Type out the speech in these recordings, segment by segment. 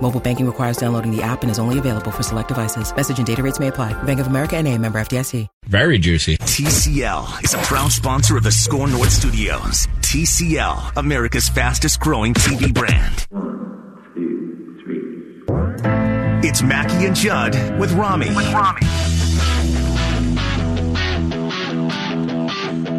Mobile banking requires downloading the app and is only available for select devices. Message and data rates may apply. Bank of America and a member FDIC. Very juicy. TCL is a proud sponsor of the Score North Studios. TCL, America's fastest growing TV brand. One, two, three. It's Mackey and Judd with Rami. With Rami.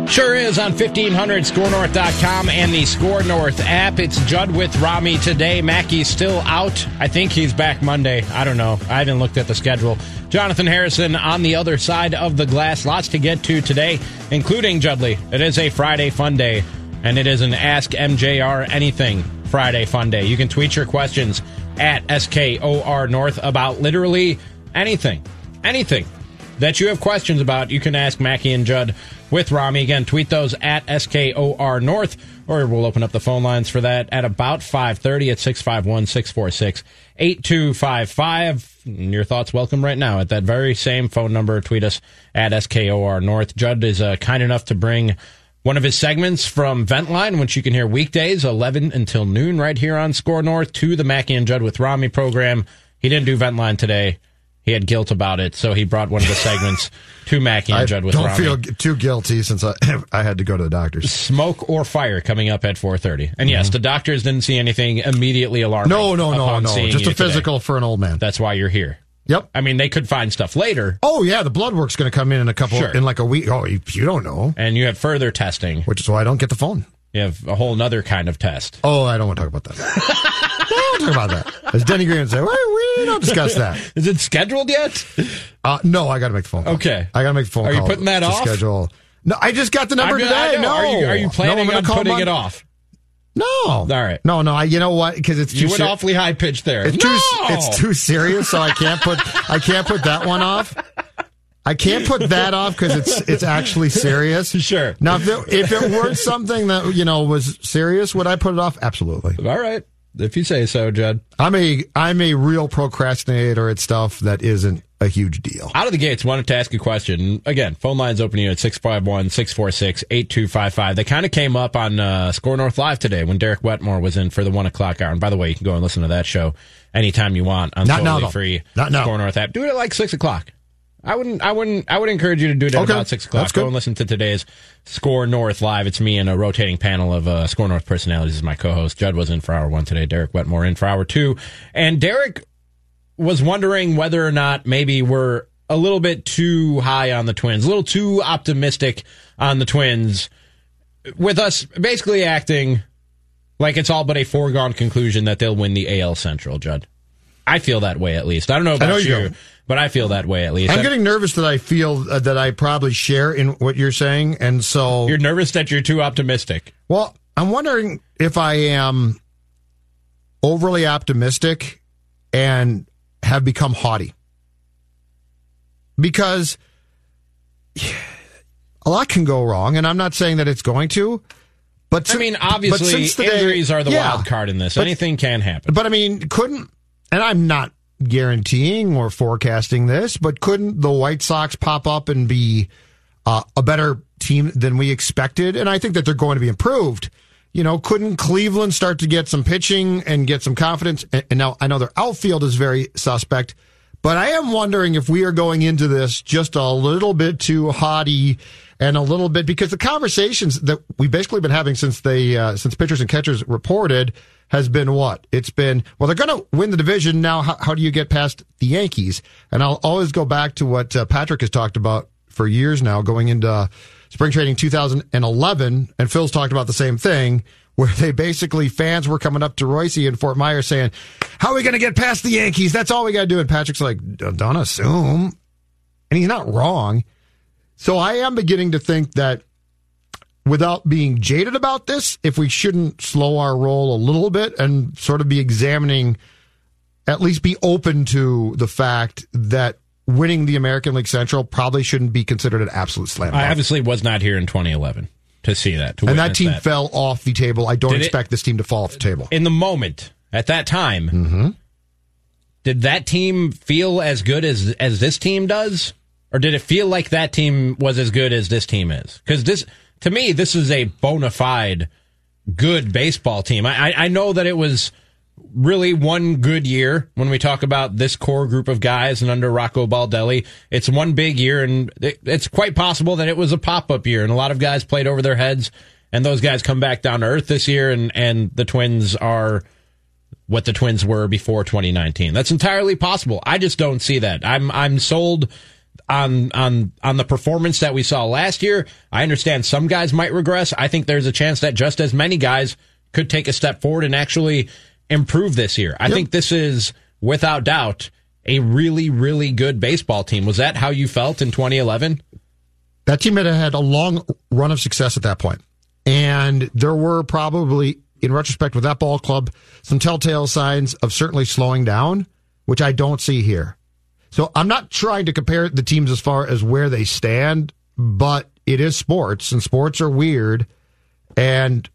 Sure is on 1500scorenorth.com and the Score North app. It's Judd with Rami today. Mackey's still out. I think he's back Monday. I don't know. I haven't looked at the schedule. Jonathan Harrison on the other side of the glass. Lots to get to today, including Judley. It is a Friday fun day, and it is an Ask MJR Anything Friday fun day. You can tweet your questions at SKOR North about literally anything. Anything that you have questions about, you can ask Mackey and Judd with Rami. Again, tweet those at SKOR North, or we'll open up the phone lines for that at about 5.30 at 651-646-8255. Your thoughts welcome right now at that very same phone number. Tweet us at SKOR North. Judd is uh, kind enough to bring one of his segments from Ventline, which you can hear weekdays, 11 until noon, right here on Score North, to the Mackey and Judd with Rami program. He didn't do Ventline today. He had guilt about it, so he brought one of the segments to Mackey and I Judd with don't Rami. feel too guilty since I, I had to go to the doctor's. Smoke or fire coming up at 4:30. And yes, the doctors didn't see anything immediately alarming. Mm-hmm. No, no, no, no. Just a today. physical for an old man. That's why you're here. Yep. I mean, they could find stuff later, Oh yeah, the blood work's going to come in in a couple Sure. in like a week. Oh, you, you don't know, and you have further testing. which is why I don't get the phone. You have a whole nother kind of test. Oh, I don't want to talk about that. I don't want to talk about that. As Denny Green would say, "Why we don't discuss that. Is it scheduled yet? Uh, no, I got to make the phone. Call. Okay. I got to make the phone call. Are you putting that to off? Schedule. No, I just got the number I mean, today. No, Are you, are you No, planning I'm on putting it off? No. All right. No, no. I, you know what? Because it's too You went ser- awfully high pitched there. It's no! too it's too serious, so I can't put I can't put that one off. I can't put that off because it's it's actually serious. Sure. Now, if it, if it weren't something that you know was serious, would I put it off? Absolutely. All right. If you say so, Judd. I'm a I'm a real procrastinator at stuff that isn't a huge deal. Out of the gates, wanted to ask a question. Again, phone lines open here at 651 646 8255. They kind of came up on uh, Score North Live today when Derek Wetmore was in for the one o'clock hour. And by the way, you can go and listen to that show anytime you want on Not totally free Not. Score North app. Do it at like 6 o'clock. I wouldn't, I wouldn't, I would encourage you to do it at Okay. about 6 o'clock. Go and listen to today's Score North Live. It's me and a rotating panel of uh, Score North personalities as my co host. Judd was in for hour one today. Derek Wetmore in for hour two. And Derek was wondering whether or not maybe we're a little bit too high on the Twins, a little too optimistic on the Twins, with us basically acting like it's all but a foregone conclusion that they'll win the AL Central, Judd. I feel that way at least. I don't know about know you, you. But I feel that way at least. I'm getting nervous that I feel uh, that I probably share in what you're saying, and so You're nervous that you're too optimistic. Well, I'm wondering if I am overly optimistic and have become haughty. Because a lot can go wrong, and I'm not saying that it's going to. But I mean, obviously, since the day- injuries are the Yeah. wild card in this. But- Anything can happen. But I mean, couldn't, and I'm not guaranteeing or forecasting this, but couldn't the White Sox pop up and be uh, a better team than we expected? And I think that they're going to be improved. You know, couldn't Cleveland start to get some pitching and get some confidence? And, now I know their outfield is very suspect, but I am wondering if we are going into this just a little bit too haughty and a little bit because the conversations that we've basically been having since they uh, since pitchers and catchers reported has been what it's been. Well, they're going to win the division now. How, how do you get past the Yankees? And I'll always go back to what uh, Patrick has talked about for years now, going into spring training 2011, and Phil's talked about the same thing, where they basically fans were coming up to Royce in Fort Myers saying, "How are we going to get past the Yankees? That's all we got to do." And Patrick's like, "Don't assume," and he's not wrong. So I am beginning to think that without being jaded about this, if we shouldn't slow our roll a little bit and sort of be examining, at least be open to the fact that winning the American League Central probably shouldn't be considered an absolute slam. I obviously was not here in 2011 to see that. To and that team that. fell off the table. I don't Did expect it, this team to fall off the table. In the moment, at that time, mm-hmm. did that team feel as good as as this team does? Or did it feel like that team was as good as this team is? Because this, to me, this is a bona fide good baseball team. I, I know that it was really one good year when we talk about this core group of guys and under Rocco Baldelli. It's one big year, and it's quite possible that it was a pop up year, and a lot of guys played over their heads, and those guys come back down to earth this year, and, and the Twins are what the Twins were before 2019. That's entirely possible. I just don't see that. I'm I'm sold on on on the performance that we saw last year. I understand some guys might regress. I think there's a chance that just as many guys could take a step forward and actually improve this year. I yep. think this is without doubt a really really good baseball team. Was that how you felt in 2011? That team had had a long run of success at that point. And there were probably in retrospect with that ball club some telltale signs of certainly slowing down, which I don't see here. So I'm not trying to compare the teams as far as where they stand, but it is sports and sports are weird. And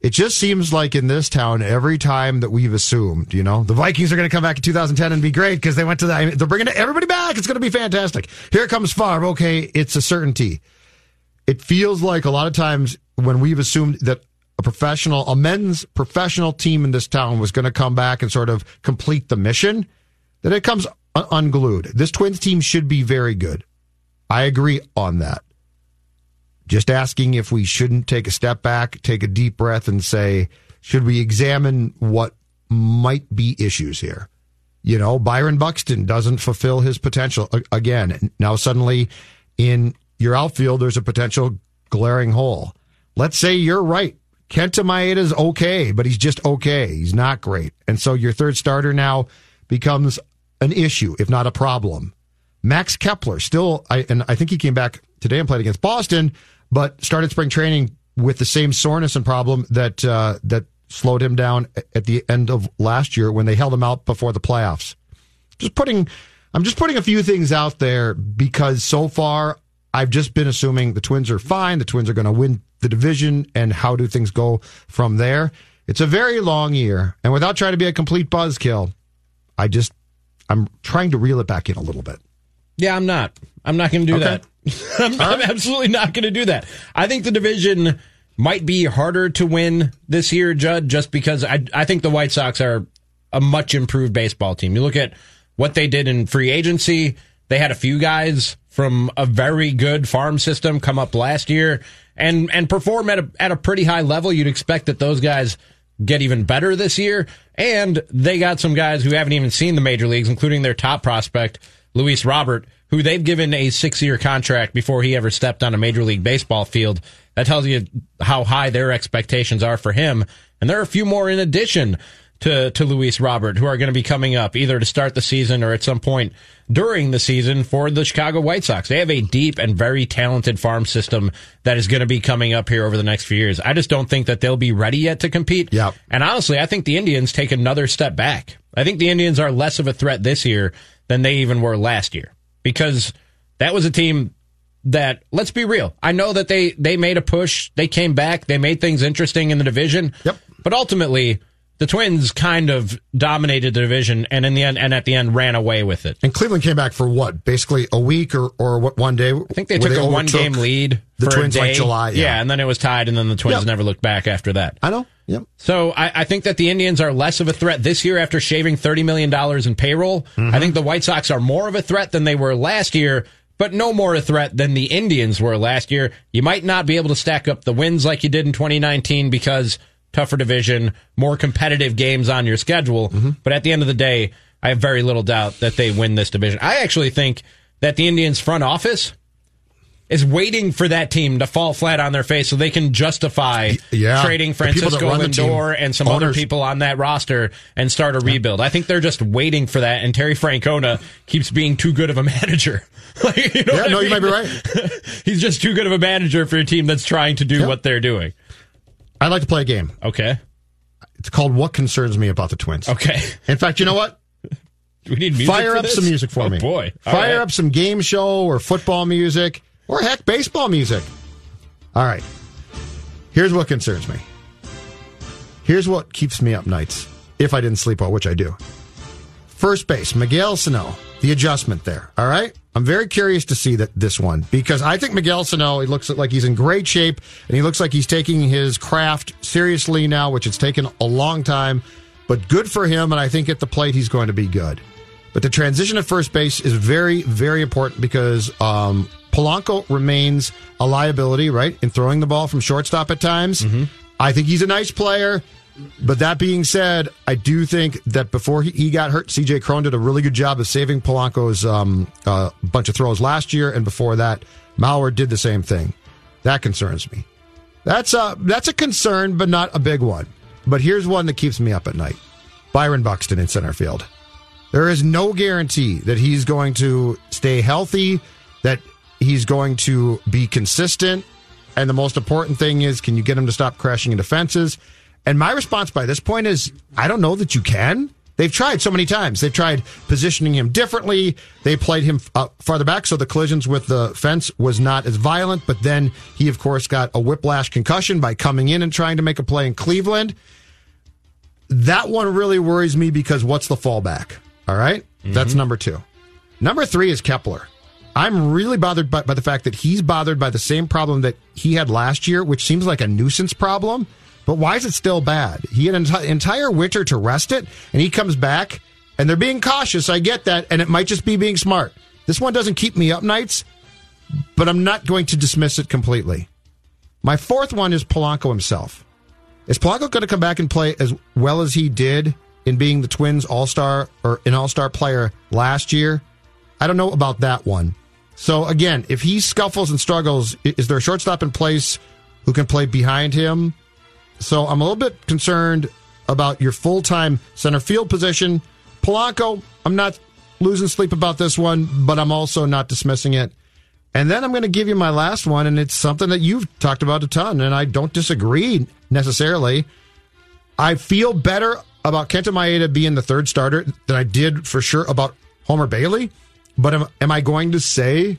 it just seems like in this town, every time that we've assumed, you know, the Vikings are going to come back in 2010 and be great because they went to the, they're bringing everybody back. It's going to be fantastic. Here comes Favre. Okay. It's a certainty. It feels like a lot of times when we've assumed that a professional, a men's professional team in this town was going to come back and sort of complete the mission, that it comes unglued. This Twins team should be very good. I agree on that. Just asking if we shouldn't take a step back, take a deep breath, and say, should we examine what might be issues here? You know, Byron Buxton doesn't fulfill his potential again. Now, suddenly in your outfield, there's a potential glaring hole. Let's say you're right. Kenta Maeda's okay, but he's just okay. He's not great. And so your third starter now becomes an issue, if not a problem. Max Kepler still, I, and I think he came back today and played against Boston, but started spring training with the same soreness and problem that uh, that slowed him down at the end of last year when they held him out before the playoffs. Just putting, I'm just putting a few things out there because so far I've just been assuming the Twins are fine, the Twins are going to win the division, and how do things go from there? It's a very long year, and without trying to be a complete buzzkill, I just I'm trying to reel it back in a little bit. Yeah, I'm not. I'm not going to do okay. that. I'm, I'm absolutely not going to do that. I think the division might be harder to win this year, Judd, just because I I think the White Sox are a much improved baseball team. You look at what they did in free agency. They had a few guys from a very good farm system come up last year and and perform at a at a pretty high level. You'd expect that those guys get even better this year. And they got some guys who haven't even seen the major leagues, including their top prospect, Luis Robert, who they've given a six year contract before he ever stepped on a major league baseball field. That tells you how high their expectations are for him. And there are a few more in addition to, to Luis Robert who are going to be coming up either to start the season or at some point during the season for the Chicago White Sox. They have a deep and very talented farm system that is going to be coming up here over the next few years. I just don't think that they'll be ready yet to compete. Yeah. And honestly, I think the Indians take another step back. I think the Indians are less of a threat this year than they even were last year because that was a team that let's be real. I know that they they made a push, they came back, they made things interesting in the division. Yep. But ultimately, the Twins kind of dominated the division and in the end and at the end ran away with it. And Cleveland came back for what? Basically a week or or what one day? I think they took they a one game lead the Twins like July. Yeah. yeah. and then it was tied and then the Twins yep. never looked back after that. I know. Yep. So I, I, think that the Indians are less of a threat this year after shaving thirty million dollars in payroll. Mm-hmm. I think the White Sox are more of a threat than they were last year, but no more a threat than the Indians were last year. You might not be able to stack up the wins like you did in 2019 because tougher division, more competitive games on your schedule. Mm-hmm. But at the end of the day, I have very little doubt that they win this division. I actually think that the Indians front office is waiting for that team to fall flat on their face so they can justify yeah. trading Francisco Lindor and some owners. other people on that roster and start a rebuild. I think they're just waiting for that, and Terry Francona keeps being too good of a manager. like, you know yeah, no, I mean? you might be right. He's just too good of a manager for a team that's trying to do Yeah. what they're doing. I'd like to play a game. Okay. It's called What Concerns Me About the Twins. Okay. In fact, you know what? We need music Fire for up this? some music for oh, me. boy. All Fire right. up some game show or football music or heck, baseball music. All right. Here's what concerns me. Here's what keeps me up nights if I didn't sleep well, which I do. First base, Miguel Sano, the adjustment there. All right. I'm very curious to see that this one because I think Miguel Sano, he looks like he's in great shape and he looks like he's taking his craft seriously now, which it's taken a long time, but good for him. And I think at the plate, he's going to be good. But the transition at first base is very, very important because um, Polanco remains a liability, right, in throwing the ball from shortstop at times. I think he's a nice player. But that being said, I do think that before he, got hurt, CJ Cron did a really good job of saving Polanco's um, uh, bunch of throws last year, and before that, Mauer did the same thing. That concerns me. That's a that's a concern, but not a big one. But here's one that keeps me up at night: Byron Buxton in center field. There is no guarantee that he's going to stay healthy, that he's going to be consistent. And the most important thing is, can you get him to stop crashing into fences? And my response by this point is, I don't know that you can. They've tried so many times. They've tried positioning him differently. They played him uh, farther back, so the collisions with the fence was not as violent. But then he, of course, got a whiplash concussion by coming in and trying to make a play in Cleveland. That one really worries me because what's the fallback? All right? That's number two. Number three is Kepler. I'm really bothered by, by the fact that he's bothered by the same problem that he had last year, which seems like a nuisance problem. But why is it still bad? He had an enti- entire winter to rest it, and he comes back, and they're being cautious. I get that, and it might just be being smart. This one doesn't keep me up nights, but I'm not going to dismiss it completely. My fourth one is Polanco himself. Is Polanco going to come back and play as well as he did in being the Twins All Star or an All Star player last year? I don't know about that one. So again, if he scuffles and struggles, is there a shortstop in place who can play behind him? So I'm a little bit concerned about your full time center field position. Polanco, I'm not losing sleep about this one, but I'm also not dismissing it. And then I'm going to give you my last one, and it's something that you've talked about a ton, and I don't disagree necessarily. I feel better about Kenta Maeda being the third starter than I did for sure about Homer Bailey. But am, am I going to say,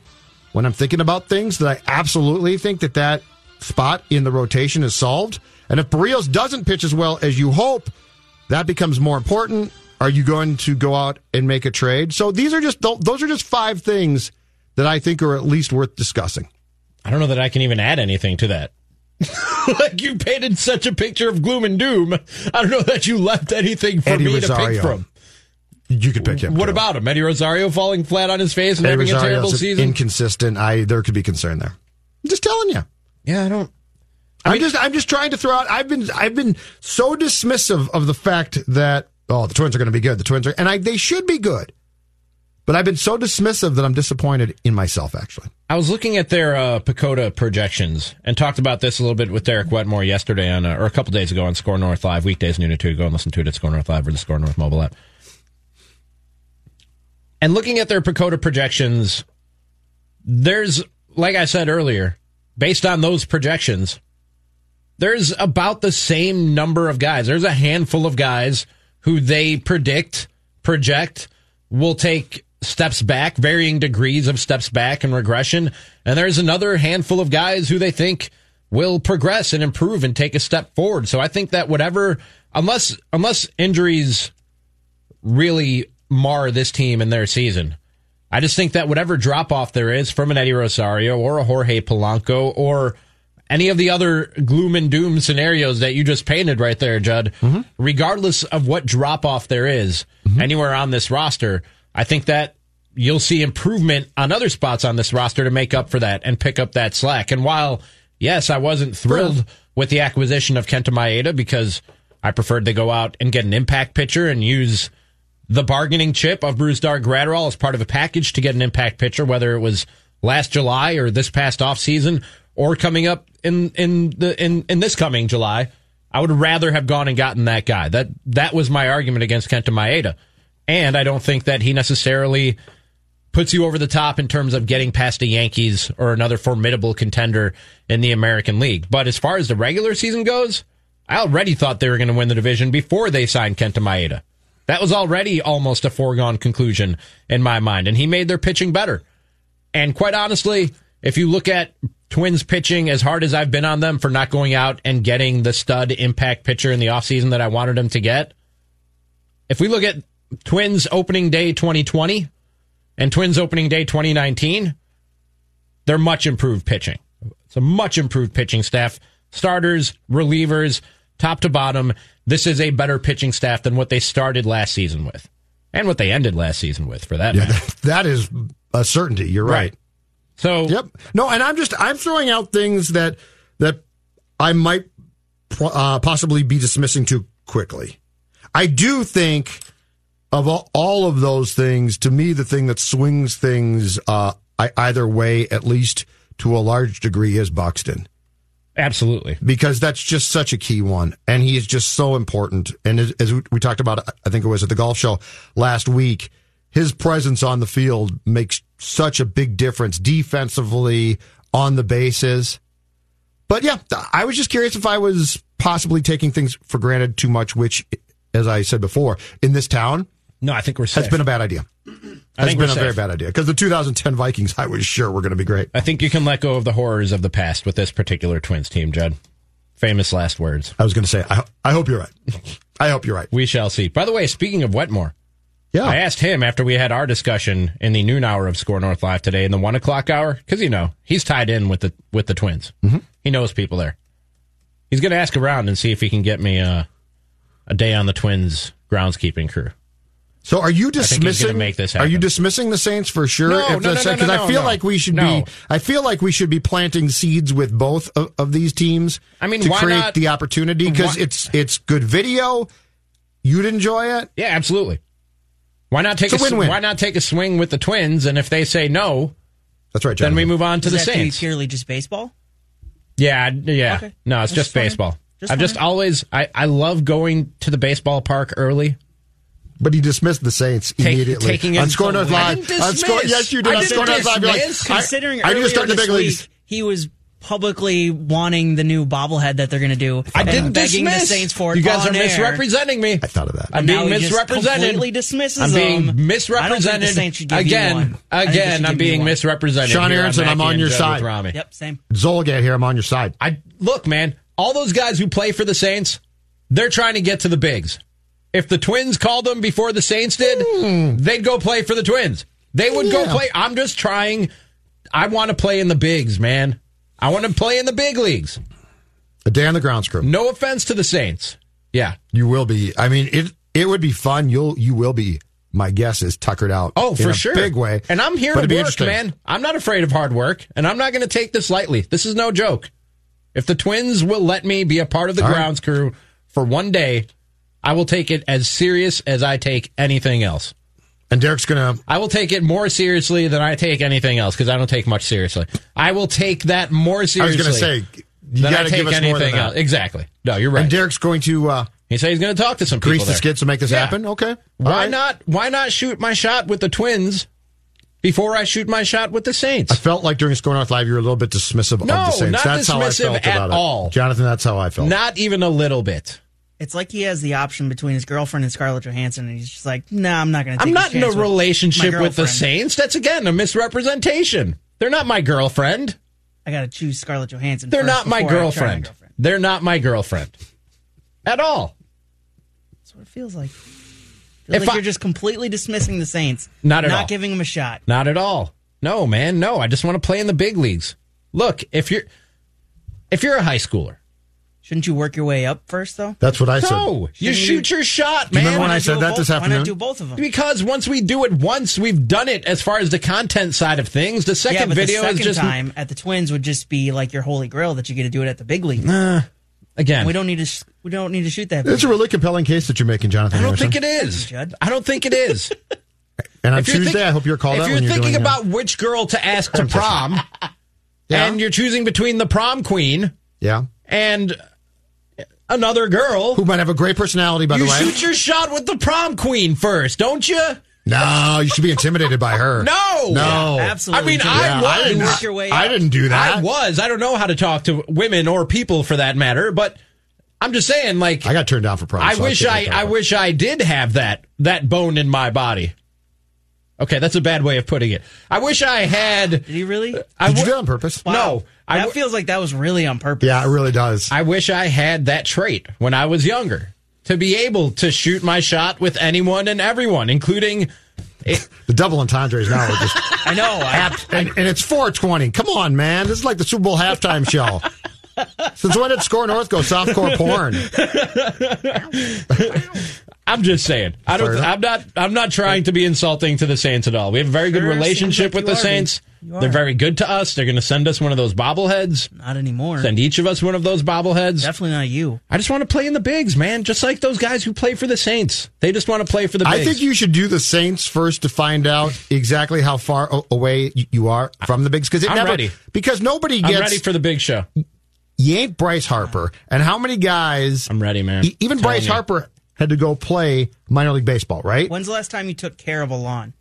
when I'm thinking about things, that I absolutely think that that spot in the rotation is solved? And if Berrios doesn't pitch as well as you hope, that becomes more important. Are you going to go out and make a trade? So these are just those are just five things that I think are at least worth discussing. I don't know that I can even add anything to that. like you painted such a picture of gloom and doom. I don't know that you left anything for Eddie me to pick from. You could pick him. What too. about him? Eddie Rosario falling flat on his face and Eddie having a terrible season? Inconsistent. I there could be concern there. I'm just telling you. yeah, I don't. I'm just I'm just trying to throw out. I've been I've been so dismissive of the fact that oh the Twins are going to be good. The Twins are and I they should be good, but I've been so dismissive that I'm disappointed in myself. Actually, I was looking at their uh, PECOTA projections and talked about this a little bit with Derek Wetmore yesterday on, uh, or a couple days ago on Score North Live, weekdays noon to two. Go and listen to it at Score North Live or the Score North mobile app. And looking at their PECOTA projections, there's, like I said earlier, based on those projections, there's about the same number of guys. There's a handful of guys who they predict, project, will take steps back, varying degrees of steps back and regression. And there's another handful of guys who they think will progress and improve and take a step forward. So I think that whatever, unless, unless injuries really mar this team in their season, I just think that whatever drop off there is from an Eddie Rosario or a Jorge Polanco or any of the other gloom and doom scenarios that you just painted right there, Judd, mm-hmm. regardless of what drop off there is mm-hmm. anywhere on this roster, I think that you'll see improvement on other spots on this roster to make up for that and pick up that slack. And while, yes, I wasn't thrilled with the acquisition of Kenta Maeda because I preferred to go out and get an impact pitcher and use the bargaining chip of Brusdar Graterol as part of a package to get an impact pitcher, whether it was last July or this past off season or coming up in in the in in this coming July, I would rather have gone and gotten that guy. That that was my argument against Kenta Maeda. And I don't think that he necessarily puts you over the top in terms of getting past the Yankees or another formidable contender in the American League. But as far as the regular season goes, I already thought they were going to win the division before they signed Kenta Maeda. That was already almost a foregone conclusion in my mind, and he made their pitching better. And quite honestly, if you look at Twins pitching as hard as I've been on them for not going out and getting the stud impact pitcher in the offseason that I wanted them to get, if we look at Twins opening day 2020 and Twins opening day 2019, they're much improved pitching. It's a much improved pitching staff. Starters, relievers, top to bottom. This is a better pitching staff than what they started last season with, and what they ended last season with, for that Yeah, matter. that, that is a certainty. You're right. So, Yep. No, and I'm just I'm throwing out things that that I might uh, possibly be dismissing too quickly. I do think of all, of those things. To me, the thing that swings things uh, I, either way, at least to a large degree, is Buxton absolutely. because that's just such a key one, and he is just so important. And as, as we talked about, I think it was at the golf show last week, his presence on the field makes such a big difference defensively on the bases. But yeah, I was just curious if I was possibly taking things for granted too much, which, as I said before, in this town No, I think we're safe. has been a bad idea. I Has been a very bad idea because the 2010 Vikings, I was sure were going to be great. I think you can let go of the horrors of the past with this particular Twins team, Judd. Famous last words. I was going to say, I, I hope you're right. I hope you're right. We shall see. By the way, speaking of Wetmore, Yeah. I asked him after we had our discussion in the noon hour of Score North Live today in the one o'clock hour because you know he's tied in with the with the Twins. Mm-hmm. He knows people there. He's going to ask around and see if he can get me a a day on the Twins groundskeeping crew. So are you dismissing? Are you dismissing the Saints for sure? No, no, no, Because no, no, I feel no. like we should No. be. I feel like we should be planting seeds with both of, of these teams. I mean, to why create not- the opportunity because it's it's good video. You'd enjoy it. Yeah, absolutely. Why not take It's a a, s- win-win. why not take a swing with the Twins? And if they say no, That's right, John. then we move on to Does the that have to be Saints. purely just baseball? Yeah, yeah. Okay. No, it's Just just, baseball. Just I've just always I, I love going to the baseball park early. But he dismissed the Saints Take- immediately taking it on Score North I Live. didn't On Score, yes, you did. I on didn't Score North Live, like, dismiss. I- Considering I, need to start the this big leagues. he was publicly wanting the new bobblehead that they're going to do. I and didn't begging dismiss. the Saints for it. You guys on are air. misrepresenting me. I thought of that. I'm And now being misrepresented. completely dismisses I'm being them. misrepresented I don't think the should give you again. I think Again, I'm being misrepresented. Sean here Aronson, I'm Mackey on your Judd side. with Rami. Yep, same. Zulgad here. I'm on your side. I look, man. All those guys who play for the Saints, they're trying to get to the bigs. If the Twins called them before the Saints did, hmm. they'd go play for the Twins. They would go play. I'm just trying. I want to play in the bigs, man. I want to play in the big leagues. A day on the grounds crew. No offense to the Saints. Yeah. You will be. I mean, it it would be fun. You'll you will be. My guess is tuckered out. Oh, in for a sure. big way. And I'm here to work, man. I'm not afraid of hard work, and I'm not going to take this lightly. This is no joke. If the Twins will let me be a part of the All right. grounds crew for one day, I will take it as serious as I take anything else. And Derek's gonna. I will take it more seriously than I take anything else because I don't take much seriously. I will take that more seriously. I was seriously. gonna say you got to give us more than else. that. Exactly. No, you're right. And Derek's going to uh, he said he's going to talk to some people grease the skids to make this Yeah. happen. Okay. All Why right. not? Why not shoot my shot with the Twins before I shoot my shot with the Saints? I felt like during Score North Live you were a little bit dismissive of the Saints. not that's how I dismissive felt at about all. it. Jonathan, that's how I felt. Not even a little bit. It's like he has the option between his girlfriend and Scarlett Johansson, and he's just like, "Nah, I'm not going to." I'm not in a relationship with the. Saints. That's again a misrepresentation. They're not my girlfriend. I got to choose Scarlett Johansson. They're not my before I try girlfriend. girlfriend. They're not my girlfriend at all. That's what it feels like. Feels If like I- you're just completely dismissing the Saints. Not at not all. giving them a shot. Not at all. No, man. No, I just want to play in the big leagues. Look, if you're if you're a high schooler, Shouldn't you work your way up first, though? That's what I said. no, you Shouldn't shoot your shot, man. remember when Why I said that both- this Why not do both of them? Because once we do it once, we've done it as far as the content side of things. The second yeah, but video the second is just time at the Twins would just be like your holy grail that you get to do it at the big league. again. we don't need to. sh- We don't need to shoot that. It's a really compelling case that you're making, Jonathan. I don't Anderson. think it is. Judd. I don't think it is. And on If you're Tuesday, think- I hope you're called If out you're when you're thinking doing about which girl to ask to prom, Yeah. and you're choosing between the prom queen yeah, and another girl, who might have a great personality, by you the way. shoot your shot with the prom queen first, don't you? no, you should be intimidated by her. No, no, Absolutely. I mean, Jim. I Yeah, was. I didn't, Work your way I didn't do that. I was. I don't know how to talk to women or people for that matter, but I'm just saying, like, I got turned down for prom. I so wish can't I, I wish I did have that that bone in my body. Okay, that's a bad way of putting it. I wish I had. Did he really? I it. Did you do that on purpose? No, I that w- feels like that was really on purpose. Yeah, it really does. I wish I had that trait when I was younger to be able to shoot my shot with anyone and everyone, including. the double entendres now are just I know. I, and, and it's 420. Come on, man. This is like the Super Bowl halftime show. Since when did Score North go softcore porn? I'm just saying. I don't. I'm not. I'm not trying to be insulting to the Saints at all. We have a very good Sure seems relationship like with the are, Saints. They're very good to us. They're going to send us one of those bobbleheads. not anymore. Send each of us one of those bobbleheads. Definitely not you. I just want to play in the bigs, man. Just like those guys who play for the Saints. They just want to play for the bigs. I think you should do the Saints first to find out exactly how far away you are from the bigs because it I'm never ready. because nobody I'm gets ready for the big show. you ain't Bryce Harper and how many guys I'm ready, man. even Telling Bryce you. Harper had to go play minor league baseball, right? When's the last time you took care of a lawn?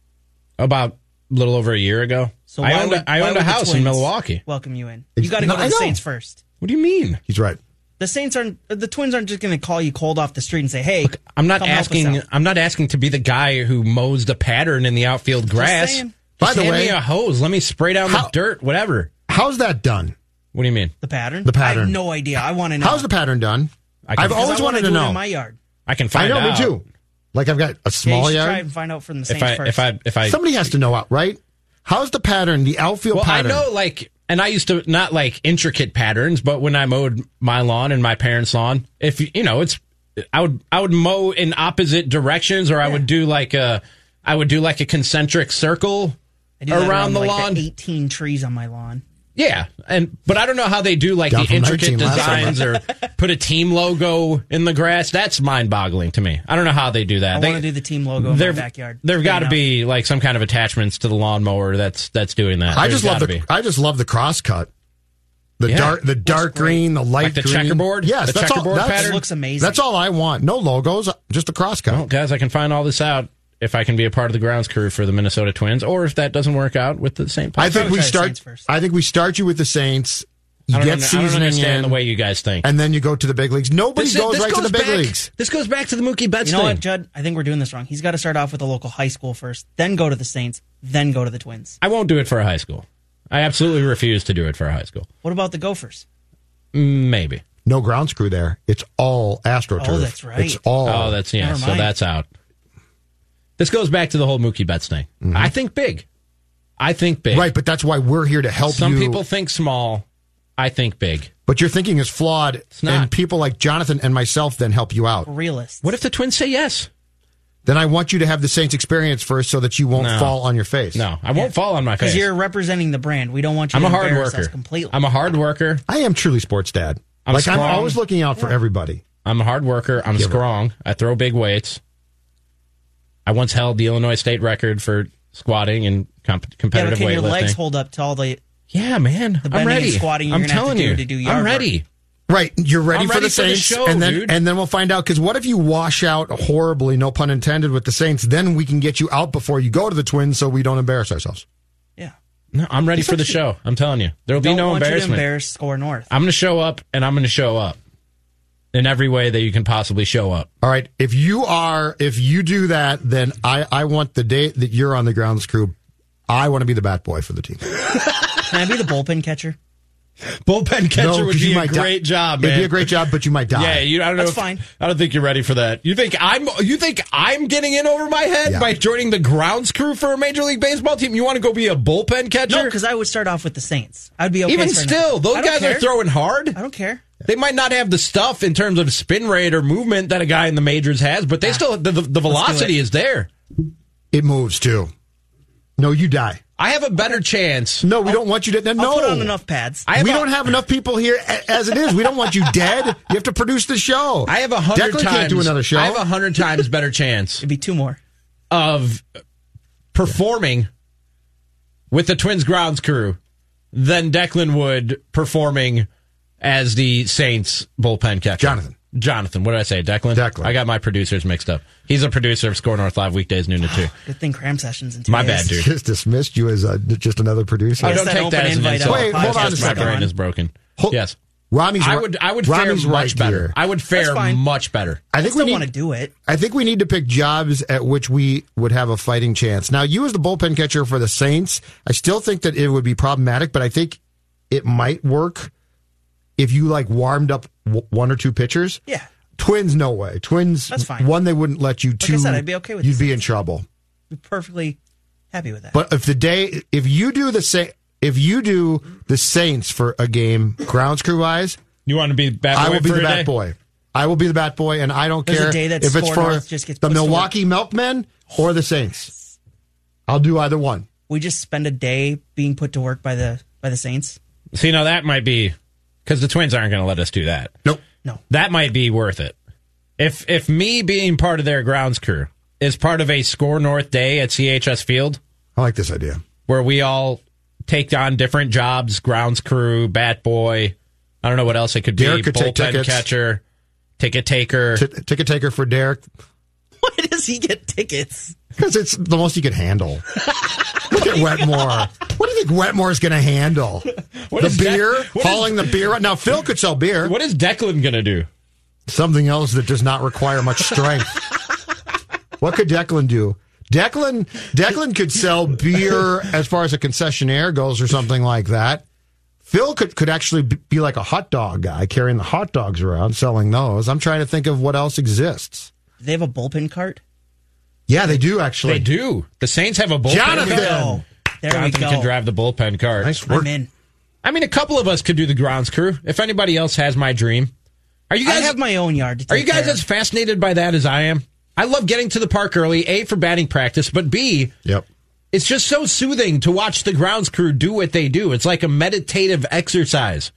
About a little over a year ago. So I owned, would- a, I owned a house in Milwaukee. Welcome you in. You got to No, go to the. Saints first. What do you mean? He's right. The Saints aren't. The Twins aren't just going to call you cold off the street and say, "Hey, I'm not come help us asking. out." I'm not asking to be the guy who mows the pattern in the outfield grass. saying. By Just the hand way- me a hose. Let me spray down How- the dirt. Whatever. How's that done? What do you mean? The pattern. The I pattern. have no idea. I want to know. How's the pattern done? I can- I've always I wanted to do it know. in my yard. I can find. Out. I know, out. me too. Like I've got a Yeah, small you yard. try and find out from the If Saints I first. if I if I Somebody has to know out, right? How's the pattern, the outfield well, pattern? I know like, and I used to not like intricate patterns, but when I mowed my lawn and my parents' lawn, if you you know, it's I would I would mow in opposite directions, or I would do like a I would do like a concentric circle I do that around the like, lawn. 18 trees on my lawn. Yeah, and but I don't know how they do like Down the intricate designs or put a team logo in the grass. That's mind-boggling to me. I don't know how they do that. I they, want to do the team logo in my backyard. There've got to be like some kind of attachments to the lawnmower that's that's doing that. I There's just love the be. I just love the cross cut. The Yeah. dark the dark great. green, the light Like the green. checkerboard? Yes, The that's checkerboard all, that's, pattern? Looks amazing. That's all I want. No logos, just a cross cut. Well, guys, I can find all this out if I can be a part of the grounds crew for the Minnesota Twins, or if that doesn't work out with the St. Paul. I think we start. Saints first. I think we start you with the Saints. You I don't, get under- I don't seasoning understand in, the way you guys think. and then you go to the big leagues. Nobody This- goes this right to the big back, leagues. This goes back to the Mookie Betts You know thing. what, Judd? I think we're doing this wrong. He's got to start off with a local high school first, then go to the Saints, then go to the Twins. I won't do it for a high school. I absolutely refuse to do it for a high school. What about the Gophers? Mm, maybe. No grounds crew there. It's all AstroTurf. Oh, that's right. It's all. Oh, that's yeah. So that's out. This goes back to the whole Mookie Betts thing. I think big. I think big. Mm-hmm. right. But that's why we're here to help you. Some you. people think small. I think big. but your thinking is flawed, not. and people like Jonathan and myself then help you out. Realist. What if the Twins say yes? Then I want you to have the Saints experience first, so that you won't No. fall on your face. No, I won't fall on my face. Because you're representing the brand. We don't want you I'm to a hard worker. us completely. I'm a hard worker. I am truly sports dad. I'm like I'm strong. always looking out for everybody. I'm a hard worker. I'm strong. I throw big weights. I once held the Illinois state record for squatting and comp- yeah, but competitive can your legs hold up to all the Yeah, man. The I'm ready. squatting you're I'm gonna have to telling do you. to do yard I'm work. ready. Right, you're ready, I'm for ready the for the show, and then dude. and then we'll find out. Because what if you wash out horribly, no pun intended, with the Saints? Then we can get you out before you go to the Twins, so we don't embarrass ourselves. yeah. No, I'm ready for the show. I'm telling you. There will be Don't no want you to embarrassment. embarrass Score North. I'm going to show up, and I'm going to show up in every way that you can possibly show up. All right, if you are, if you do that, then I I want the day that you're on the grounds crew. I want to be the bat boy for the team. Can I be the bullpen catcher? Bullpen catcher No, would 'cause be you a might die. great job, man. It'd be a great job, but you might die. Yeah, you, I don't know. That's if- fine. I don't think you're ready for that. You think I'm? You think I'm getting in over my head Yeah. by joining the grounds crew for a major league baseball team? You want to go be a bullpen catcher? No, because I would start off with the Saints. I'd be okay. Even starting still, those guys care. are throwing hard. I don't care. They might not have the stuff in terms of spin rate or movement that a guy in the majors has, but they ah. still the, the, the velocity is there. it moves too. No, you die. I have a better chance. No, we don't want you to. I'll No, put on enough pads. I have we a- don't have enough people here as it is. We don't want you dead. You have to produce the show. I have a hundred times. can't do another show. I have a hundred times better chance It'd be two more. of performing with the Twins grounds crew than Declan would performing as the Saints bullpen catcher. Jonathan. Jonathan. What did I say? Declan? Declan. I got my producers mixed up. He's a producer of Score North Live weekdays, noon to 2. Good thing cram sessions in two My days. bad, dude. Just dismissed you as a, just another producer. I Yes, don't take that as an invite insult. Wait, hold on a Podcast, My brain is broken. Hold- yes. Rami's I would I would fare Rami's much right better. here. I would fare much better. I I think we need, want to do it. I think we need to pick jobs at which we would have a fighting chance. Now, you as the bullpen catcher for the Saints, I still think that it would be problematic, but I think it might work if you like warmed up w- one or two pitchers. Yeah. Twins, no way. Twins, That's fine. one, they wouldn't let you. Two, I said, I'd be okay with You'd the be in trouble. Be perfectly happy with that. But if the day, if you do the same, if you do the Saints for a game, grounds crew wise, You want to be bat boy I will be for the a bat day? boy. I will be the bat boy, and I don't There's a care day that if it's for just gets the puts to work. Milwaukee Milkmen or the Saints. I'll do either one. we just spend a day being put to work by the by the Saints. See, now that might be because the Twins aren't going to let us do that. Nope. No. That might be worth it. If if me being part of their grounds crew is part of a Score North day at CHS Field I like this idea. where we all take on different jobs, grounds crew, bat boy, I don't know what else it could Derek be, could take bullpen tickets. catcher, ticket taker. T- ticket taker for Derek Why does he get tickets? because it's the most you can handle. Look at Wetmore. What do you think Wetmore's going to handle? What the is that- beer, what is- hauling the beer. Now Phil could sell beer. what is Declan going to do? Something else that does not require much strength. what could Declan do? Declan Declan could sell beer as far as a concessionaire goes, or something like that. Phil could could actually be like a hot dog guy, carrying the hot dogs around, selling those. I'm trying to think of what else exists. Do they have a bullpen cart? Yeah, they do actually. They do. The Saints have a bullpen. Jonathan! cart. Oh, there Jonathan we go. can drive the bullpen cart. Nice work. I'm in. I mean, a couple of us could do the grounds crew. If anybody else has my dream, are you I guys? have my own yard. To are you guys care as fascinated by that as I am? I love getting to the park early. A for batting practice, but B, Yep. it's just so soothing to watch the grounds crew do what they do. It's like a meditative exercise.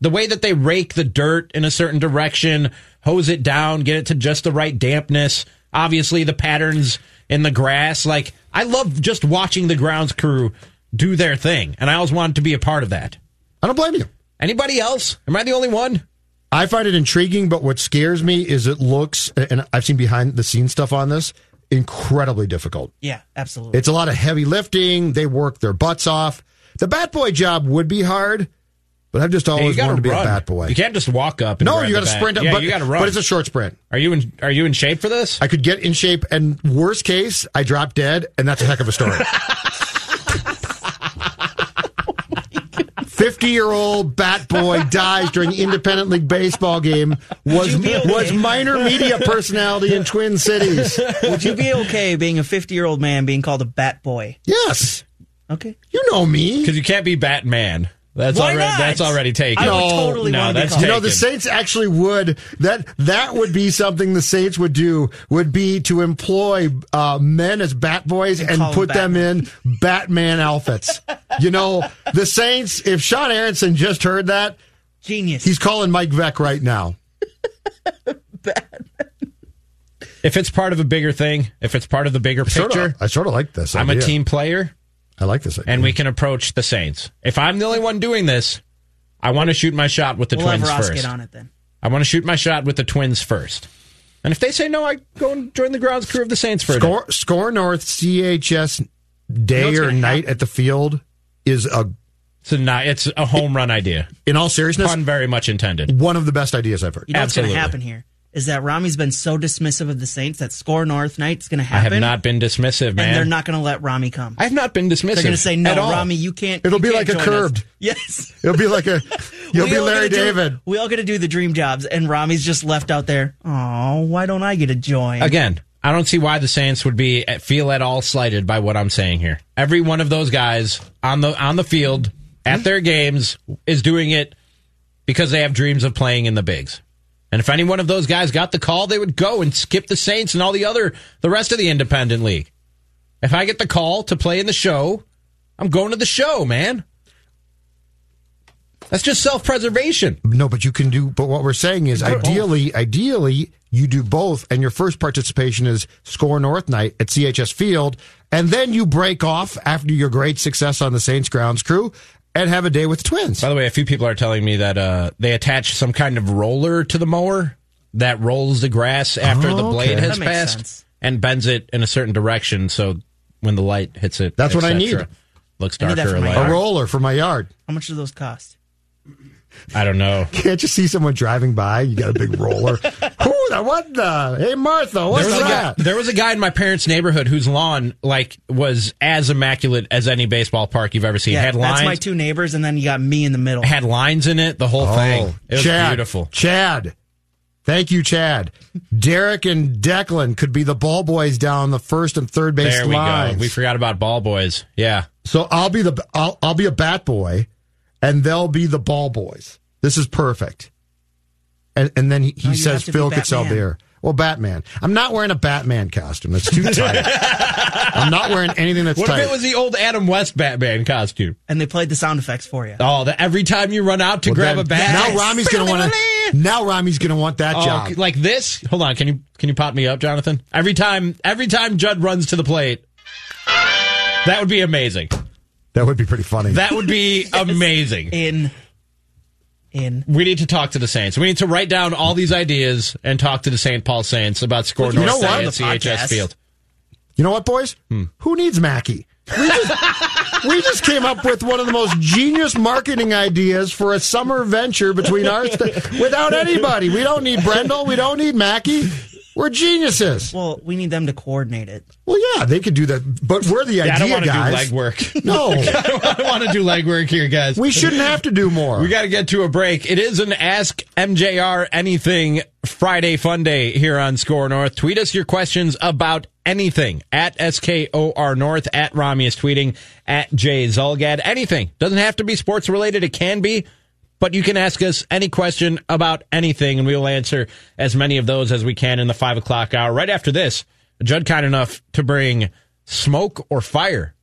The way that they rake the dirt in a certain direction, hose it down, get it to just the right dampness. Obviously, the patterns in the grass. Like, I love just watching the grounds crew do their thing, and I always wanted to be a part of that. I don't blame you. Anybody else? Am I the only one? I find it intriguing, but what scares me is it looks, and I've seen behind the scenes stuff on this, incredibly difficult. Yeah, absolutely. It's a lot of heavy lifting. They work their butts off. The bat boy job would be hard, but I've just always you wanted to be run. a bat boy. You can't just walk up. And no, grab you got to bat. sprint. Yeah, but, you got to run. But it's a short sprint. Are you in? Are you in shape for this? I could get in shape, and worst case, I drop dead, and that's a heck of a story. Fifty-year-old bat boy dies during independent league baseball game. Was you be okay? was minor media personality in Twin Cities. Would you be okay being a 50 year old man being called a bat boy? Yes, Okay. you know me. Because you can't be Batman. That's Why already not? that's already taken. I would No, totally no, want to be that's. You know, the. Saints actually would that that would be something the Saints would do would be to employ uh, men as bat boys and, call 'em put them in Batman outfits. you know, the Saints. If Sean Aronson just heard that, Genius. he's calling Mike Veeck right now. If it's part of a bigger thing, if it's part of the bigger Sort picture, of, I sort of like this. I'm a team player, I like this. Idea. and we can approach the Saints. If I'm the only one doing this, I want to shoot my shot with the we'll have Twins Ross first. get on it then. I want to shoot my shot with the Twins first. And if they say no, I go and join the grounds crew of the Saints for a day. score score North CHS day what's or gonna night at the field is a It's a, ni- it's a home run idea. in all seriousness Pun very much intended. one of the best ideas I've heard. You know what's going Absolutely. to happen here is that Rami's been so dismissive of the Saints that Score North night's going to happen. I have not been dismissive, and man. they're not going to let Rami come. I have not been dismissive. They're going to say, no, at all. Rami, you can't. It'll you be can't like a join us." curbed. Yes. It'll be like a you'll We be Larry gotta do- David. we all got to do the dream jobs, and Rami's just left out there. Oh, why don't I get a join? Again, I don't see why the Saints would be feel at all slighted by what I'm saying here. Every one of those guys on the on the field at hmm? their games is doing it because they have dreams of playing in the bigs. And if any one of those guys got the call, they would go and skip the Saints and all the other the rest of the independent league. If I get the call to play in the show, I'm going to the show, man. That's just self preservation. No, but you can do. But what we're saying is, ideally, ideally, you do both, and your first participation is Score North night at CHS Field, and then you break off after your great success on the Saints grounds crew and have a day with the Twins. By the way, a few people are telling me that uh, they attach some kind of roller to the mower that rolls the grass after Oh, the blade okay. has passed sense. and bends it in a certain direction. So when the light hits it, That's what I need. cetera, Looks I need that darker for my a roller for my yard. How much do those cost? I don't know. Can't you see someone driving by? You got a big roller. Who the what the? Hey Martha, what's There was, a guy, that? there was a guy in my parents' neighborhood whose lawn like was as immaculate as any baseball park you've ever seen. Yeah, had that's my two neighbors, and then you got me in the middle. had lines in it. The whole oh, thing. It was Oh, Chad, beautiful. Chad. Thank you, Chad. Derek and Declan could be the ball boys down the first and third base There we lines. go. We forgot about ball boys. Yeah. So I'll be the I'll, I'll be a bat boy, and they'll be the ball boys. This is perfect. And and then he, he No, says have to be Phil could sell beer. Well, Batman. I'm not wearing a Batman costume. That's too tight. I'm not wearing anything that's What tight. if it was the old Adam West Batman costume? and they played the sound effects for you. Oh, that every time you run out to Well, grab then- a bat. Now Rami's gonna want to. Now Rami's gonna want that Oh, job. like this? Hold on. Can you can you pop me up, Jonathan? Every time every time Judd runs to the plate, that would be amazing. That would be pretty funny. That would be amazing. In, in. We need to talk to the Saints. We need to write down all these ideas and talk to the St. Paul Saints about score You North know what? Day at the CHS. Field. You know what, boys? Hmm. Who needs Mackey? We just, we just came up with one of the most genius marketing ideas for a summer venture between our st- without anybody. We don't need Brendel. We don't need Mackey. We're geniuses. Well, we need them to coordinate it. Well, yeah, they could do that, but we're the Yeah, I don't idea want to do guys. legwork. No, I don't want to do legwork here, guys. we shouldn't have to do more. We got to get to a break. It is an Ask MJR Anything Friday Fun Day here on Score North. Tweet us your questions about anything at SKOR North, at Rami is tweeting, at Jay Zulgad. Anything. Doesn't have to be sports related. It can be. But you can ask us any question about anything, and we will answer as many of those as we can in the five o'clock hour. Right after this, Judd kind enough to bring smoke or fire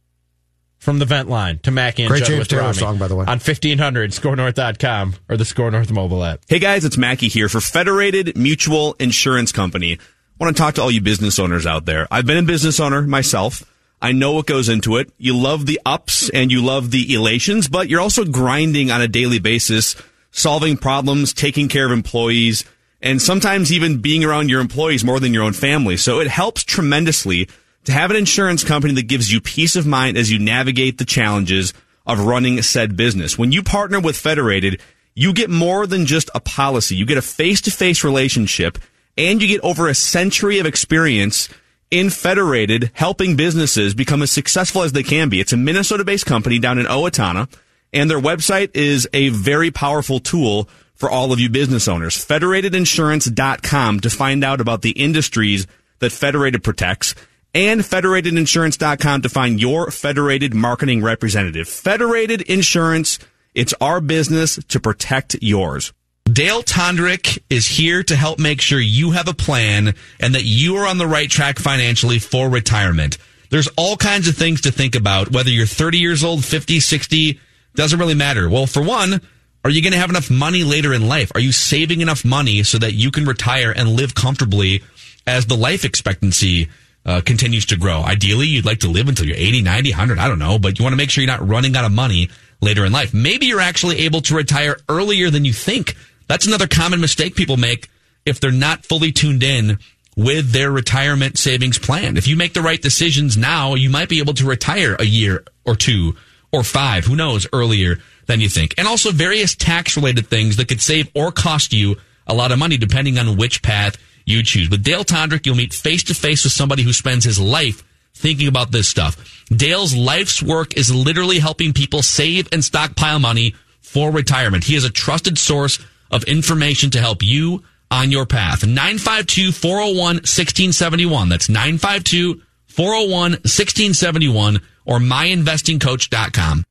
from the vent line to Mackey and Great Judd James with Taylor Rami song, by the way. On 1500 scorenorth.com or the Score North mobile app. Hey guys, it's Mackey here for Federated Mutual Insurance Company. I want to talk to all you business owners out there. I've been a business owner myself. I know what goes into it. You love the ups and you love the elations, but you're also grinding on a daily basis, solving problems, taking care of employees, and sometimes even being around your employees more than your own family. So it helps tremendously to have an insurance company that gives you peace of mind as you navigate the challenges of running said business. When you partner with Federated, you get more than just a policy. You get a face-to-face relationship and you get over a century of experience in Federated helping businesses become as successful as they can be. It's a Minnesota-based company down in Owatonna and their website is a very powerful tool for all of you business owners. Federatedinsurance.com to find out about the industries that Federated protects and federatedinsurance.com to find your federated marketing representative. Federated Insurance, it's our business to protect yours. Dale Tondrick is here to help make sure you have a plan and that you are on the right track financially for retirement. There's all kinds of things to think about, whether you're 30 years old, 50, 60, doesn't really matter. Well, for one, are you going to have enough money later in life? Are you saving enough money so that you can retire and live comfortably as the life expectancy uh, continues to grow? Ideally, you'd like to live until you're 80, 90, 100, I don't know, but you want to make sure you're not running out of money later in life. Maybe you're actually able to retire earlier than you think. That's another common mistake people make if they're not fully tuned in with their retirement savings plan. If you make the right decisions now, you might be able to retire a year or two or five, who knows, earlier than you think. And also various tax related things that could save or cost you a lot of money depending on which path you choose. With Dale Tondrick, you'll meet face to face with somebody who spends his life thinking about this stuff. Dale's life's work is literally helping people save and stockpile money for retirement. He is a trusted source of information to help you on your path. 952 401 1671. That's 952 401 1671 or myinvestingcoach.com.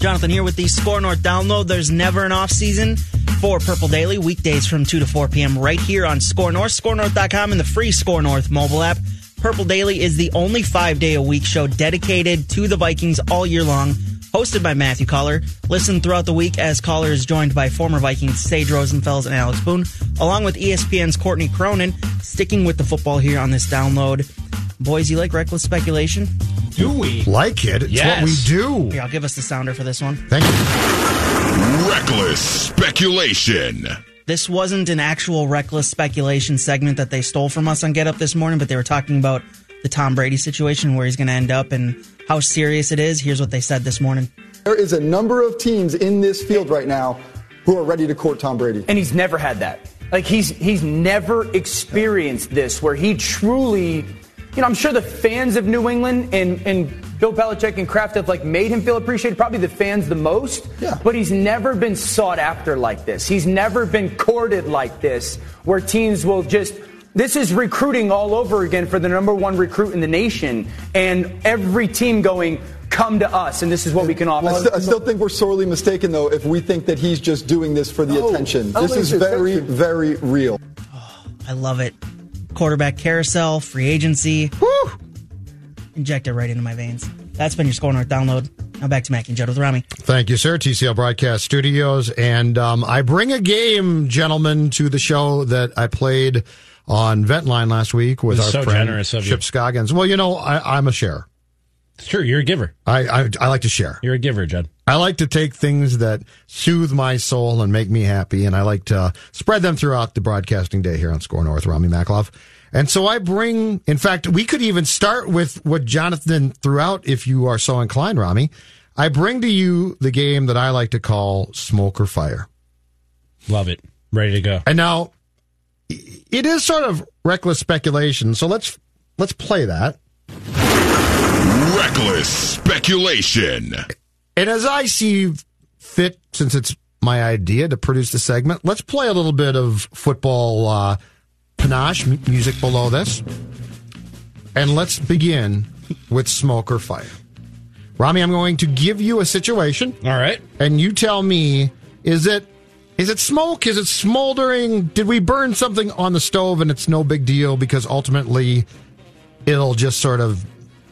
Jonathan here with the Score North download. There's never an off season for Purple Daily, weekdays from 2 to 4 p.m. right here on Score North, scorenorth.com, and the free Score North mobile app. Purple Daily is the only five day a week show dedicated to the Vikings all year long, hosted by Matthew Coller. Listen throughout the week as Coller is joined by former Vikings Sage Rosenfels and Alex Boone, along with ESPN's Courtney Cronin, sticking with the football here on this download. Boys, you like reckless speculation? Do we? Like it. It's Yes. what we do. Here, I'll give us the sounder for this one. Thank you. Reckless speculation. This wasn't an actual reckless speculation segment that they stole from us on Get Up this morning, but they were talking about the Tom Brady situation, where he's going to end up and how serious it is. Here's what they said this morning. There is a number of teams in this field right now who are ready to court Tom Brady. and he's never had that. Like he's he's never experienced this where he truly, you know, I'm sure the fans of New England and and Bill Belichick and Kraft have like made him feel appreciated. Probably the fans the most. Yeah. But he's never been sought after like this. He's never been courted like this, where teams will just. This is recruiting all over again for the number one recruit in the nation, and every team going, "Come to us, and this is what we can offer." I, st- I still think we're sorely mistaken, though, if we think that he's just doing this for the No, attention. This is very, attention. very real. I love it. Quarterback carousel, free agency. Woo! Inject it right into my veins. That's been your Score North download. Now back to Mac and Judd with Rami. Thank you, sir. TCL Broadcast Studios. And um, I bring a game, gentlemen, to the show that I played on Ventline last week with our so friend. Chip Scoggins. Well, you know, I, I'm a sharer. It's true. You're a giver. I, I I like to share. You're a giver, Judd. I like to take things that soothe my soul and make me happy, and I like to spread them throughout the broadcasting day here on Score North. Rami Maklov. And so I bring, in fact, we could even start with what Jonathan threw out if you are so inclined, Rami. I bring to you the game that I like to call Smoke or Fire. Love it. Ready to go. And now it is sort of reckless speculation, so let's let's play that. Reckless speculation. And as I see fit, since it's my idea to produce the segment, let's play a little bit of football uh, panache m- music below this. And let's begin with smoke or fire. Rami, I'm going to give you a situation, All right. and you tell me is it is it smoke? Is it smoldering? Did we burn something on the stove and it's no big deal because ultimately it'll just sort of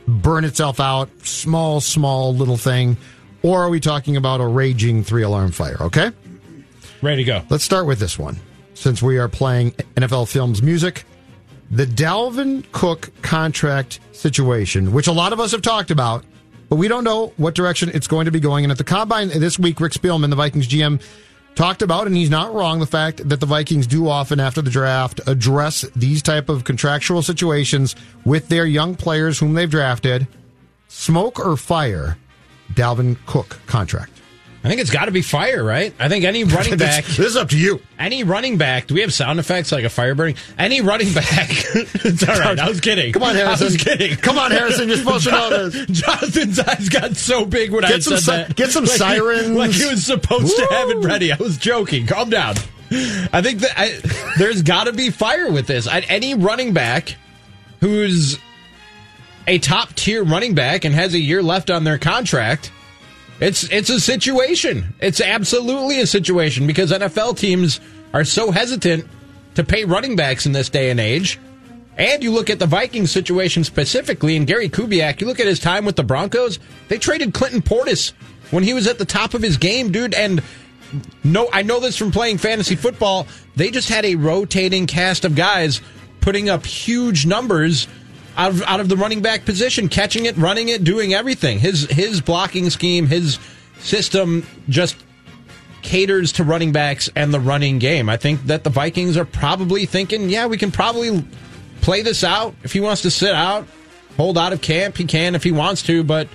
burn itself out, small, small little thing? Or are we talking about a raging three alarm fire? Okay? Ready to go. Let's start with this one. Since we are playing NFL Films music, the Dalvin Cook contract situation, which a lot of us have talked about, but we don't know what direction it's going to be going. And at the combine this week, Rick Spielman, the Vikings GM, talked about, and he's not wrong, the fact that the Vikings do often after the draft address these type of contractual situations with their young players whom they've drafted. Smoke or fire, Dalvin Cook contract. I think it's got to be fire, right? I think any running back, this is up to you. any running back. Do we have sound effects like a fire burning? Any running back. it's all right. I was kidding. Come on, Harrison. I was kidding. Come on, Harrison. You're supposed to know this. Jonathan's eyes got so big when I some said si- that. get some Like he- sirens. Like he was supposed to have it ready. I was joking. Calm down. I think that I, there's got to be fire with this. I, any running back who's a top tier running back and has a year left on their contract, it's it's a situation. It's absolutely a situation because NFL teams are so hesitant to pay running backs in this day and age. And you look at the Vikings situation specifically, and Gary Kubiak, you look at his time with the Broncos, they traded Clinton Portis when he was at the top of his game, dude. And no, I know this from playing fantasy football. They just had a rotating cast of guys putting up huge numbers out of, out of the running back position, catching it, running it, doing everything. His his blocking scheme, his system just caters to running backs and the running game. I think that the Vikings are probably thinking, yeah, we can probably play this out. If he wants to sit out, hold out of camp, he can if he wants to, but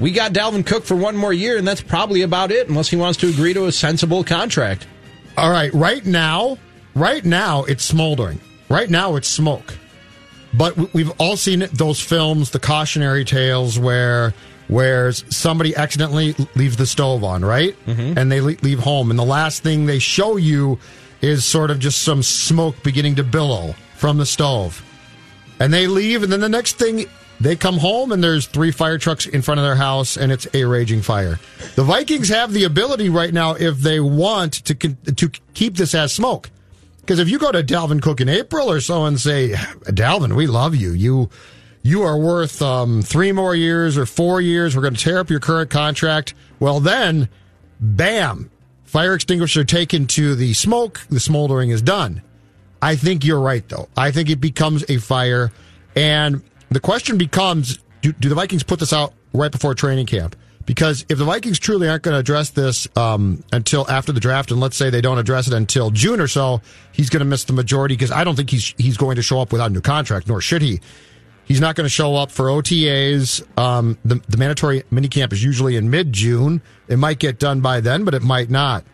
we got Dalvin Cook for one more year, and that's probably about it, unless he wants to agree to a sensible contract. All right, right now, right now it's smoldering. Right now it's smoke. But we- we've all seen those films, the cautionary tales where where somebody accidentally leaves the stove on, right? Mm-hmm. And they leave home, and the last thing they show you is sort of just some smoke beginning to billow from the stove. And they leave, and then the next thing they come home, and there's three fire trucks in front of their house, and it's a raging fire. The Vikings have the ability right now, if they want, to to keep this as smoke. Because if you go to Dalvin Cook in April or so and say, Dalvin, we love you. You you are worth um, three more years or four years. We're going to tear up your current contract. Well, then, bam, fire extinguisher taken to the smoke. The smoldering is done. I think you're right, though. I think it becomes a fire. And the question becomes do, do the Vikings put this out right before training camp? Because if the Vikings truly aren't going to address this um, until after the draft, and let's say they don't address it until June or so, he's going to miss the majority. Because I don't think he's he's going to show up without a new contract, nor should he. He's not going to show up for OTAs. Um, the, the mandatory minicamp is usually in mid June. It might get done by then, but it might not.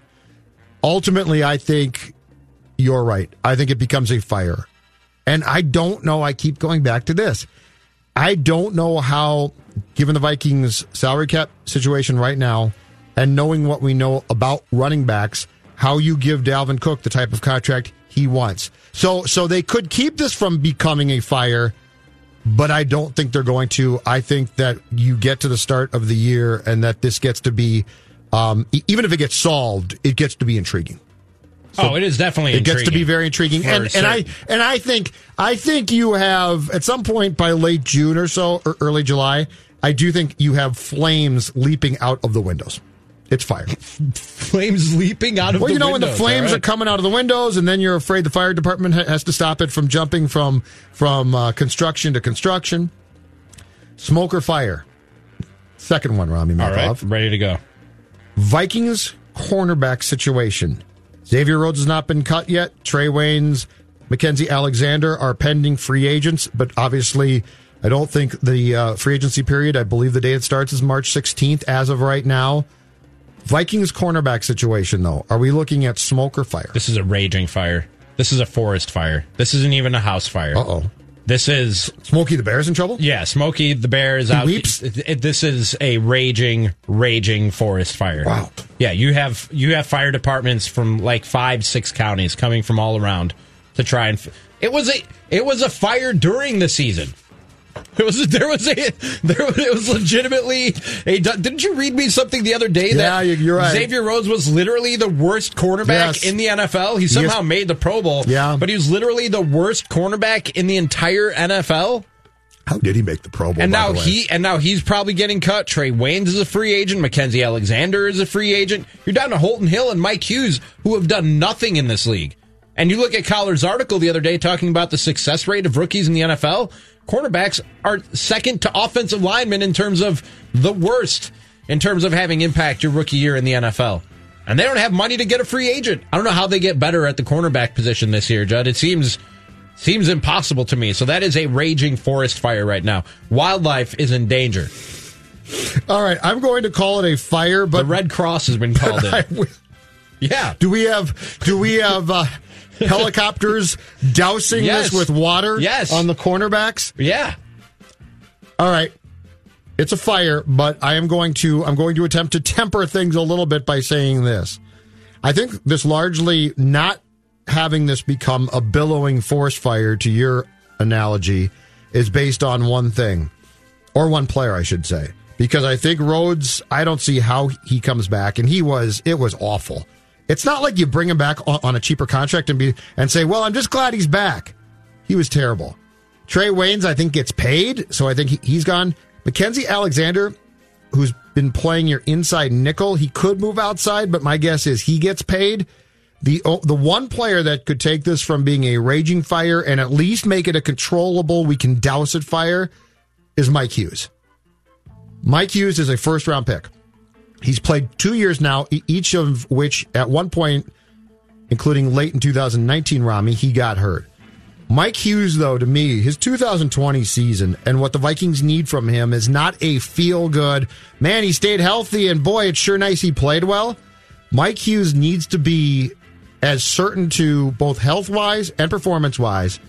Ultimately, I think you're right. I think it becomes a fire. And I don't know. I keep going back to this. I don't know how, given the Vikings' salary cap situation right now, and knowing what we know about running backs, how you give Dalvin Cook the type of contract he wants. So, so they could keep this from becoming a fire, but I don't think they're going to. I think that you get to the start of the year and that this gets to be, um, even if it gets solved, it gets to be intriguing. oh, it is definitely. It gets to be very intriguing, and and I and I think I think you have at some point by late June or so or early July. I do think you have flames leaping out of the windows. It's fire. flames leaping out of well, the you know when the flames all are coming out of the windows, and then you're afraid the fire department has to stop it from jumping from from uh, construction to construction. Smoke or fire. Second one, Rami All right, Makov. ready to go. Vikings cornerback situation. Xavier Rhodes has not been cut yet. Trae Waynes, Mackenzie Alexander are pending free agents, but obviously, I don't think the uh, free agency period, I believe the day it starts is March 16th as of right now. Vikings cornerback situation, though. Are we looking at smoke or fire? This is a raging fire. This is a forest fire. This isn't even a house fire. Uh oh. This is Smokey the Bear's in trouble? yeah, Smokey the Bear is He out. weeps? This is a raging, raging forest fire. Wow. Yeah, you have you have fire departments from like five, six counties coming from all around to try and. f- It was a it was a fire during the season. It was there was a there it was legitimately a. Didn't you read me something the other day Yeah, that you- you're right. Xavier Rhodes was literally the worst cornerback Yes. in the NFL. He somehow Yes. made the Pro Bowl. Yeah. but he was literally the worst cornerback in the entire NFL. How did he make the Pro Bowl? And now he and now he's probably getting cut. Trae Waynes is a free agent. Mackenzie Alexander is a free agent. You're down to Holton Hill and Mike Hughes, who have done nothing in this league. And you look at Coller's article the other day talking about the success rate of rookies in the NFL. Cornerbacks are second to offensive linemen in terms of the worst in terms of having impact your rookie year in the NFL. And they don't have money to get a free agent. I don't know how they get better at the cornerback position this year, Judd. It seems seems impossible to me. So that is a raging forest fire right now. Wildlife is in danger. All right, I'm going to call it a fire, but The Red Cross has been called in. will- Yeah. Do we have do we have uh, helicopters dousing Yes. this with water Yes. on the cornerbacks? Yeah. All right. It's a fire, but I am going to I'm going to attempt to temper things a little bit by saying this. I think this largely not having this become a billowing forest fire to your analogy is based on one thing or one player I should say because I think Rhodes I don't see how he comes back and he was it was awful. It's not like you bring him back on, on a cheaper contract and be and say, "Well, I'm just glad he's back." He was terrible. Trae Waynes, I think, gets paid, so I think he, he's gone. Mackenzie Alexander, who's been playing your inside nickel, he could move outside, but my guess is he gets paid. The the one player that could take this from being a raging fire and at least make it a controllable, we can douse it fire, is Mike Hughes. Mike Hughes is a first round pick. He's played two years now, each of which at one point, including late in 2019, Rami, he got hurt. Mike Hughes, though, to me, his 2020 season and what the Vikings need from him is not a feel good, man, he stayed healthy and boy, it's sure nice he played well. Mike Hughes needs to be as certain to both health wise and performance wise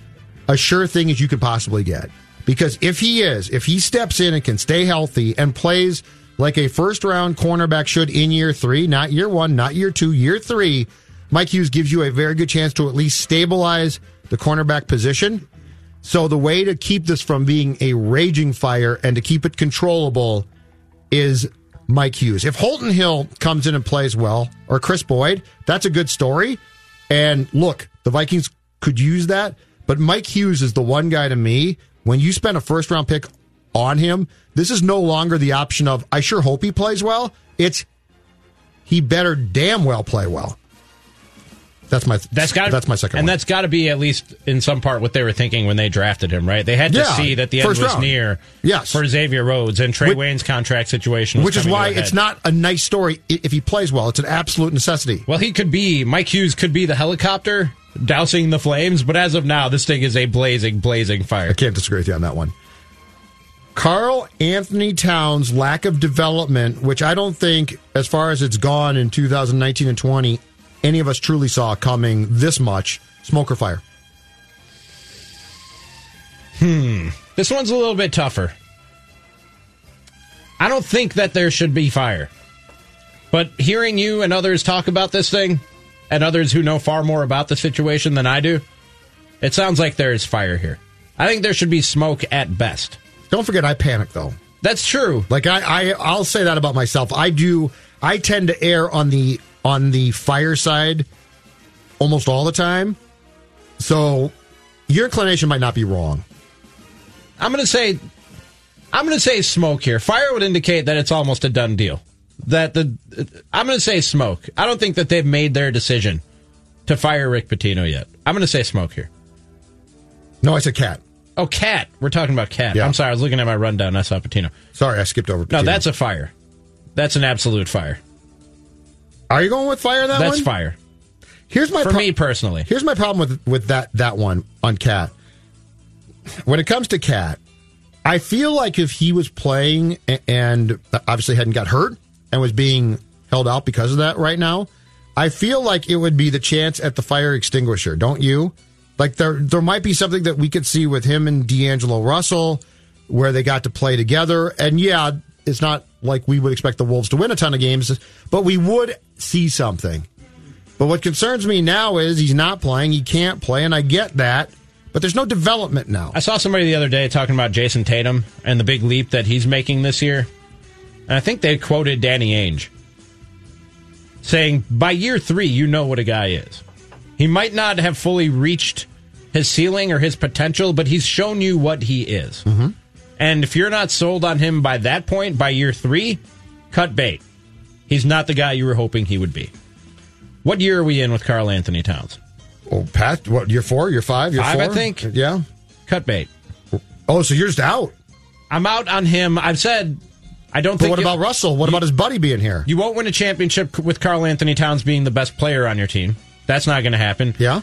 a sure thing as you could possibly get. Because if he is, if he steps in and can stay healthy and plays like a first round cornerback should in year three, not year one, not year two, year three, Mike Hughes gives you a very good chance to at least stabilize the cornerback position. So the way to keep this from being a raging fire and to keep it controllable is Mike Hughes. If Holton Hill comes in and plays well, or Kris Boyd, that's a good story. And look, the Vikings could use that. But Mike Hughes is the one guy to me. When you spend a first round pick on him, this is no longer the option of I sure hope he plays well. It's he better damn well play well. That's my that's got that's my second and one. that's got to be at least in some part what they were thinking when they drafted him, right? They had to Yeah, see that the end was round. near, Yes. for Xavier Rhodes and Trae Which- Wayne's contract situation, which is why it's not a nice story if he plays well. It's an absolute necessity. Well, he could be Mike Hughes could be the helicopter dousing the flames, but as of now, this thing is a blazing, blazing fire. I can't disagree with you on that one. Carl Anthony Towns' lack of development, which I don't think, as far as it's gone in 2019 and 20, any of us truly saw coming this much. Smoke or fire? Hmm. This one's a little bit tougher. I don't think that there should be fire. But hearing you and others talk about this thing, and others who know far more about the situation than I do, it sounds like there is fire here. I think there should be smoke at best. Don't forget, I panic though. That's true. Like I, I, I'll say that about myself. I do. I tend to err on the on the fire side almost all the time. So your inclination might not be wrong. I'm going to say, I'm going to say smoke here. Fire would indicate that it's almost a done deal. That the, I'm going to say smoke. I don't think that they've made their decision to fire Rick Pitino yet. I'm going to say smoke here. No, I said cat. Oh, cat. We're talking about cat. Yeah. I'm sorry. I was looking at my rundown. I saw Pitino. Sorry, I skipped over. No, that's a fire. That's an absolute fire. Are you going with fire? That That's one? fire. Here's my For pro- me personally. Here's my problem with with that that one on KAT. When it comes to KAT, I feel like if he was playing and obviously hadn't got hurt and was being held out because of that right now, I feel like it would be the chance at the fire extinguisher, don't you? Like there there might be something that we could see with him and D'Angelo Russell where they got to play together. And yeah, it's not like we would expect the Wolves to win a ton of games, but we would see something. But what concerns me now is he's not playing. He can't play, and I get that. But there's no development now. I saw somebody the other day talking about Jayson Tatum and the big leap that he's making this year. And I think they quoted Danny Ainge saying, by year three, you know what a guy is. He might not have fully reached his ceiling or his potential, but he's shown you what he is. Mm-hmm. And if you're not sold on him by that point, by year three, cut bait. He's not the guy you were hoping he would be. What year are we in with Karl-Anthony Towns? Oh, Pat, what? Year four? Year five? Year Five, four? I think. Yeah. Cut bait. Oh, so you're just out. I'm out on him. I've said I don't But think. what about Russell? What about his buddy being here? You won't win a championship with Karl-Anthony Towns being the best player on your team. That's not going to happen. Yeah.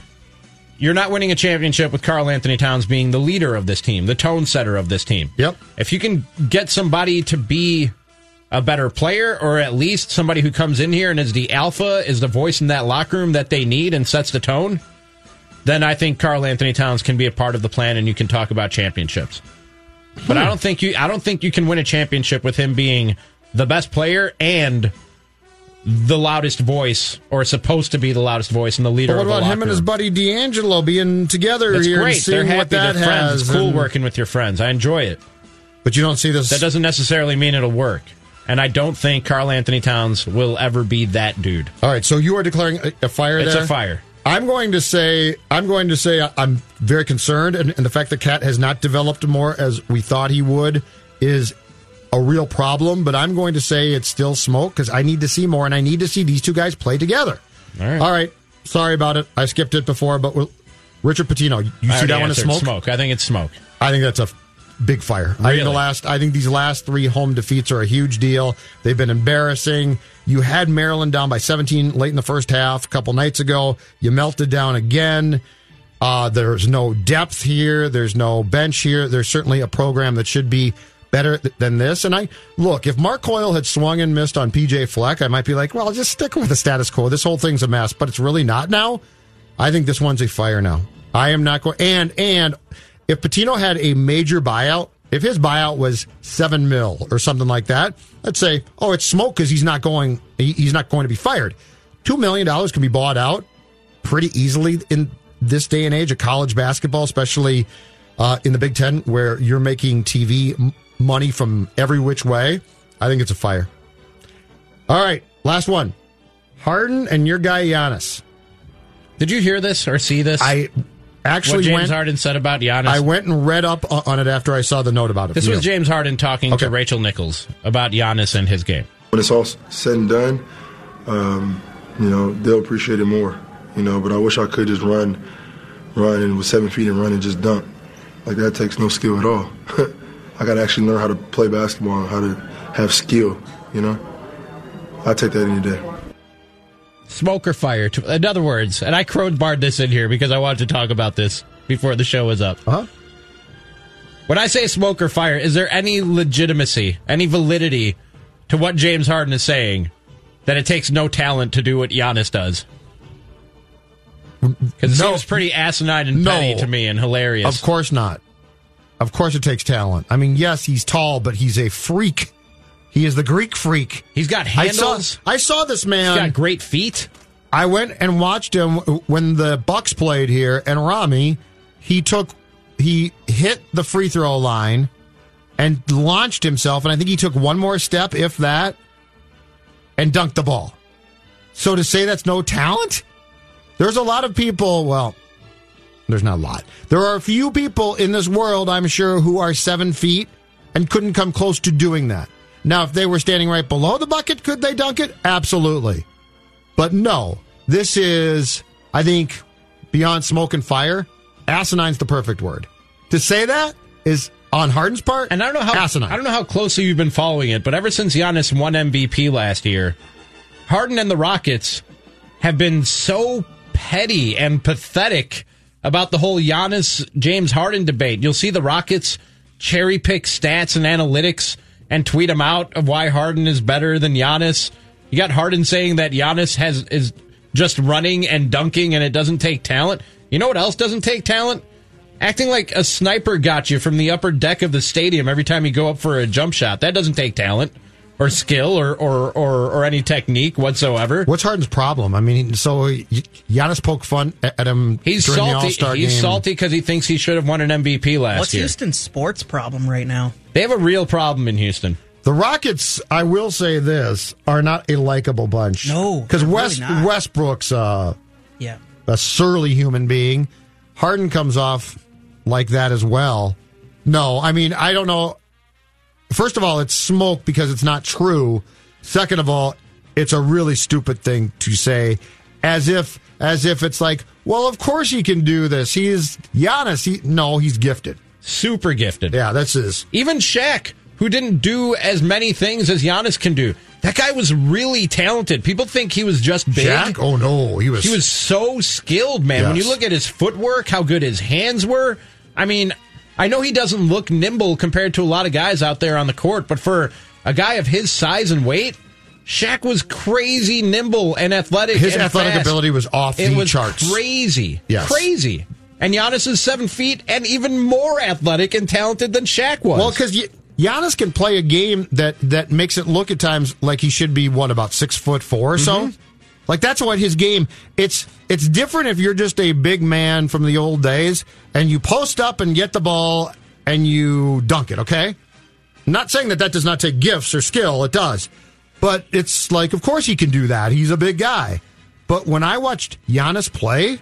You're not winning a championship with Karl-Anthony Towns being the leader of this team, the tone setter of this team. Yep. If you can get somebody to be a better player, or at least somebody who comes in here and is the alpha, is the voice in that locker room that they need and sets the tone, then I think Karl-Anthony Towns can be a part of the plan and you can talk about championships. But hmm. I don't think you I don't think you can win a championship with him being the best player and the loudest voice or supposed to be the loudest voice and the leader But what about him and his buddy D'Angelo being together That's here great. and seeing They're happy. what that They're friends. has? It's cool and- working with your friends. I enjoy it. But you don't see this. That doesn't necessarily mean it'll work. And I don't think Karl-Anthony Towns will ever be that dude. All right, so you are declaring a, a fire It's there? a fire. I'm going to say I'm going to say I'm very concerned, and, and the fact that KAT has not developed more as we thought he would is a real problem. But I'm going to say it's still smoke because I need to see more, and I need to see these two guys play together. All right. All right. Sorry about it. I skipped it before, but we'll, Richard Pitino, you I see that one as smoke? Smoke. I think it's smoke. I think that's a big fire. I think the last. I think these last three home defeats are a huge deal. They've been embarrassing. You had Maryland down by 17 late in the first half a couple nights ago. You melted down again. Uh, there's no depth here. There's no bench here. There's certainly a program that should be better th- than this. And I look, if Mark Coyle had swung and missed on PJ Fleck, I might be like, well, just stick with the status quo. This whole thing's a mess, but it's really not now. I think this one's a fire now. I am not going. And and if Pitino had a major buyout, if his buyout was seven mil or something like that, let's say, oh, it's smoke because he's not going. he- He's not going to be fired. Two million dollars can be bought out pretty easily in this day and age of college basketball, especially uh, in the Big Ten, where you're making TV money from every which way. I think it's a fire. All right, last one. Harden and your guy Giannis. Did you hear this or see this? I actually what James went. Harden said about Giannis. I went and read up on it after I saw the note about it. This was you. James Harden talking Okay. to Rachel Nichols about Giannis and his game. when it's all said and done, um, you know, they'll appreciate it more. You know, but I wish I could just run, run and with seven feet and run and just dunk. Like that takes no skill at all. I got to actually learn how to play basketball and how to have skill. You know, I take that any day. Smoke or fire? To- In other words, and I crowbarred this in here because I wanted to talk about this before the show was up. Uh-huh. When I say smoke or fire, is there any legitimacy, any validity to what James Harden is saying that it takes no talent to do what Giannis does? Because it No. seems pretty asinine and No. petty to me and hilarious. Of course not. Of course it takes talent. I mean, yes, he's tall, but he's a freak. He is the Greek freak. He's got I saw, handles. I saw this man. He's got great feet. I went and watched him when the Bucks played here, and Rami, he took, he hit the free throw line and launched himself, and I think he took one more step, if that, and dunked the ball. So to say that's no talent, there's a lot of people. Well, there's not a lot. There are a few people in this world, I'm sure, who are seven feet and couldn't come close to doing that. Now, if they were standing right below the bucket, could they dunk it? Absolutely. But no, this is, I think, beyond smoke and fire. Asinine's the perfect word. To say that is on Harden's part, And I don't know how asinine. I don't know how closely you've been following it, but ever since Giannis won MVP last year, Harden and the Rockets have been so petty and pathetic about the whole Giannis James Harden debate. You'll see the Rockets cherry pick stats and analytics and tweet them out of why Harden is better than Giannis. You got Harden saying that Giannis has is just running and dunking and it doesn't take talent. You know what else doesn't take talent? Acting like a sniper got you from the upper deck of the stadium every time you go up for a jump shot. That doesn't take talent or skill or or, or, or any technique whatsoever. What's Harden's problem? I mean, so Y- Giannis poked fun at at him He's during the salty. All-Star He's game. salty because he thinks he should have won an MVP last What's year. What's Houston's sports problem right now? They have a real problem in Houston. The Rockets, I will say this, are not a likable bunch. No, because West really not. Westbrook's uh, Yeah. a surly human being. Harden comes off like that as well. No, I mean I don't know. First of all, it's smoke because it's not true. Second of all, it's a really stupid thing to say, as if as if it's like, well, of course he can do this. He's Giannis. He no, he's gifted. Super gifted. Yeah, that's his. Even Shaq, who didn't do as many things as Giannis can do. That guy was really talented. People think he was just big. Shaq? Oh no, he was. He was so skilled, man. When you look at his footwork, how good his hands were. I mean, I know he doesn't look nimble compared to a lot of guys out there on the court, but for a guy of his size and weight, Shaq was crazy nimble and athletic. His and athletic fast. ability was off It the was charts. crazy. Yes. Crazy. And Giannis is seven feet and even more athletic and talented than Shaq was. Well, because Giannis can play a game that that makes it look at times like he should be what about six foot four or so. Mm-hmm. Like that's what his game. It's it's different if you're just a big man from the old days and you post up and get the ball and you dunk it. Okay, not saying that that does not take gifts or skill. It does, but it's like of course he can do that. He's a big guy. But when I watched Giannis play,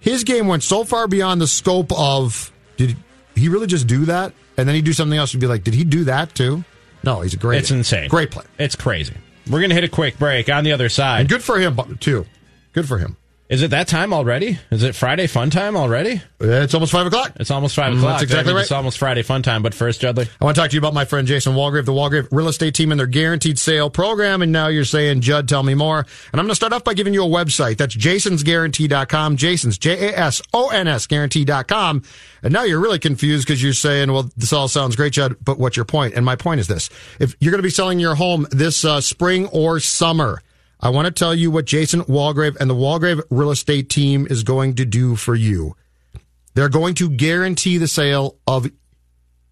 his game went so far beyond the scope of did he really just do that? And then he'd do something else and be like, did he do that too? No, he's a great. it's insane. Great play. It's crazy. We're going to hit a quick break on the other side. And good for him, too. Good for him. Is it that time already? Is it Friday fun time already? It's almost five o'clock. It's almost five Mm, o'clock. that's exactly right. It's almost Friday fun time. But first, Judley. I want to talk to you about my friend Jason Walgrave, the Walgrave Real Estate Team, and their guaranteed sale program. And now you're saying, Judd, tell me more. And I'm going to start off by giving you a website. That's jasonsguarantee.com. Jason's J A S O N S guarantee.com. And now you're really confused because you're saying, well, this all sounds great, Judd, but what's your point? And my point is this. If you're going to be selling your home this uh, spring or summer, I want to tell you what Jason Walgrave and the Walgrave Real Estate Team is going to do for you. They're going to guarantee the sale of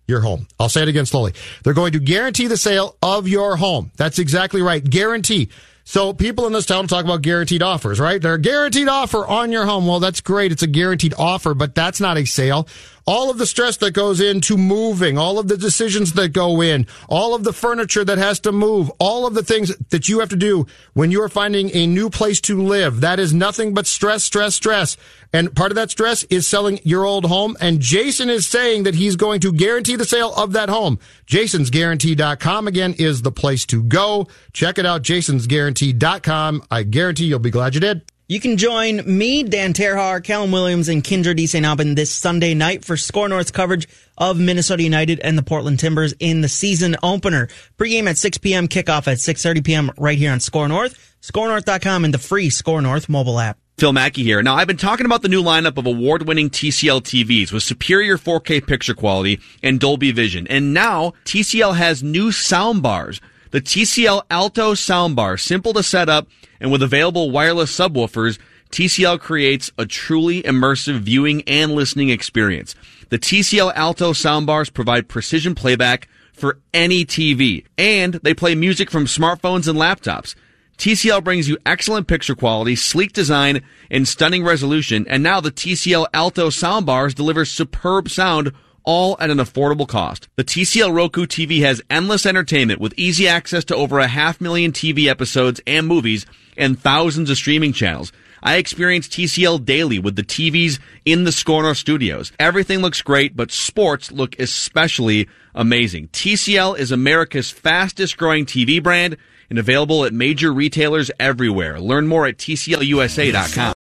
your home. I'll say it again slowly. They're going to guarantee the sale of your home. That's exactly right. Guarantee. So people in this town talk about guaranteed offers, right? They're a guaranteed offer on your home. Well, that's great. It's a guaranteed offer, but that's not a sale. All of the stress that goes into moving, all of the decisions that go in, all of the furniture that has to move, all of the things that you have to do when you are finding a new place to live. That is nothing but stress, stress, stress. And part of that stress is selling your old home. And Jason is saying that he's going to guarantee the sale of that home. Jason'sGuarantee.com again is the place to go. Check it out. Jason'sGuarantee.com. I guarantee you'll be glad you did. You can join me, Dan Terhar, Callum Williams, and Kyndra de St. Aubin this Sunday night for Score North's coverage of Minnesota United and the Portland Timbers in the season opener. Pregame at 6 p.m., kickoff at 6.30 p.m. right here on Score North, scorenorth.com, and the free Score North mobile app. Phil Mackey here. Now, I've been talking about the new lineup of award-winning TCL TVs with superior 4K picture quality and Dolby Vision. And now, TCL has new sound bars. The TCL Alto soundbar, simple to set up and with available wireless subwoofers, TCL creates a truly immersive viewing and listening experience. The TCL Alto soundbars provide precision playback for any TV, and they play music from smartphones and laptops. TCL brings you excellent picture quality, sleek design, and stunning resolution, and now the TCL Alto soundbars deliver superb sound all at an affordable cost. The TCL Roku TV has endless entertainment with easy access to over a half million TV episodes and movies and thousands of streaming channels. I experience TCL daily with the TVs in the Scorner studios. Everything looks great, but sports look especially amazing. TCL is America's fastest growing TV brand and available at major retailers everywhere. Learn more at TCLUSA.com.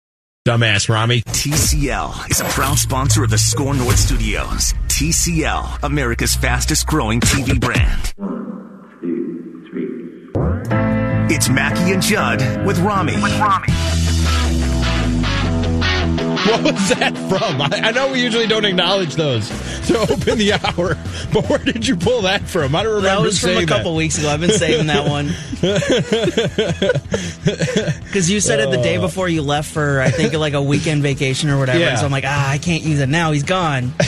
Dumbass, Rami. TCL is a proud sponsor of the Score North Studios. TCL, America's fastest growing TV brand. It's Mackey and Judd with Rami. With Rami. What was that from? I, I, know we usually don't acknowledge those to open the hour, but where did you pull that from? I don't remember. That was from a couple that. weeks ago. I've been saving that one because you said it the day Oh. before you left for I think like a weekend vacation or whatever. Yeah. So I'm like, ah, I can't use it now. He's gone.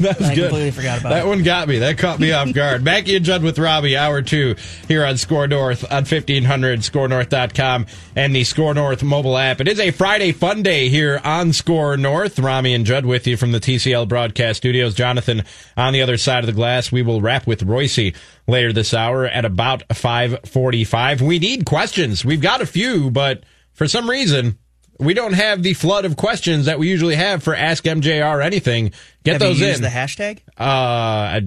That was I good. completely forgot about that it. one got me. That caught me off guard. Mackey and Judd with Robbie, hour two here on Score North on 1500, scorenorth.com, and the Score North mobile app. It is a Friday fun day here on Score North. Rami and Judd with you from the TCL broadcast studios. Jonathan on the other side of the glass. We will wrap with Royce later this hour at about 545. We need questions. We've got a few, but for some reason, we don't have the flood of questions that we usually have for Ask MJR or anything. Get Have those you in. the hashtag? Uh, I,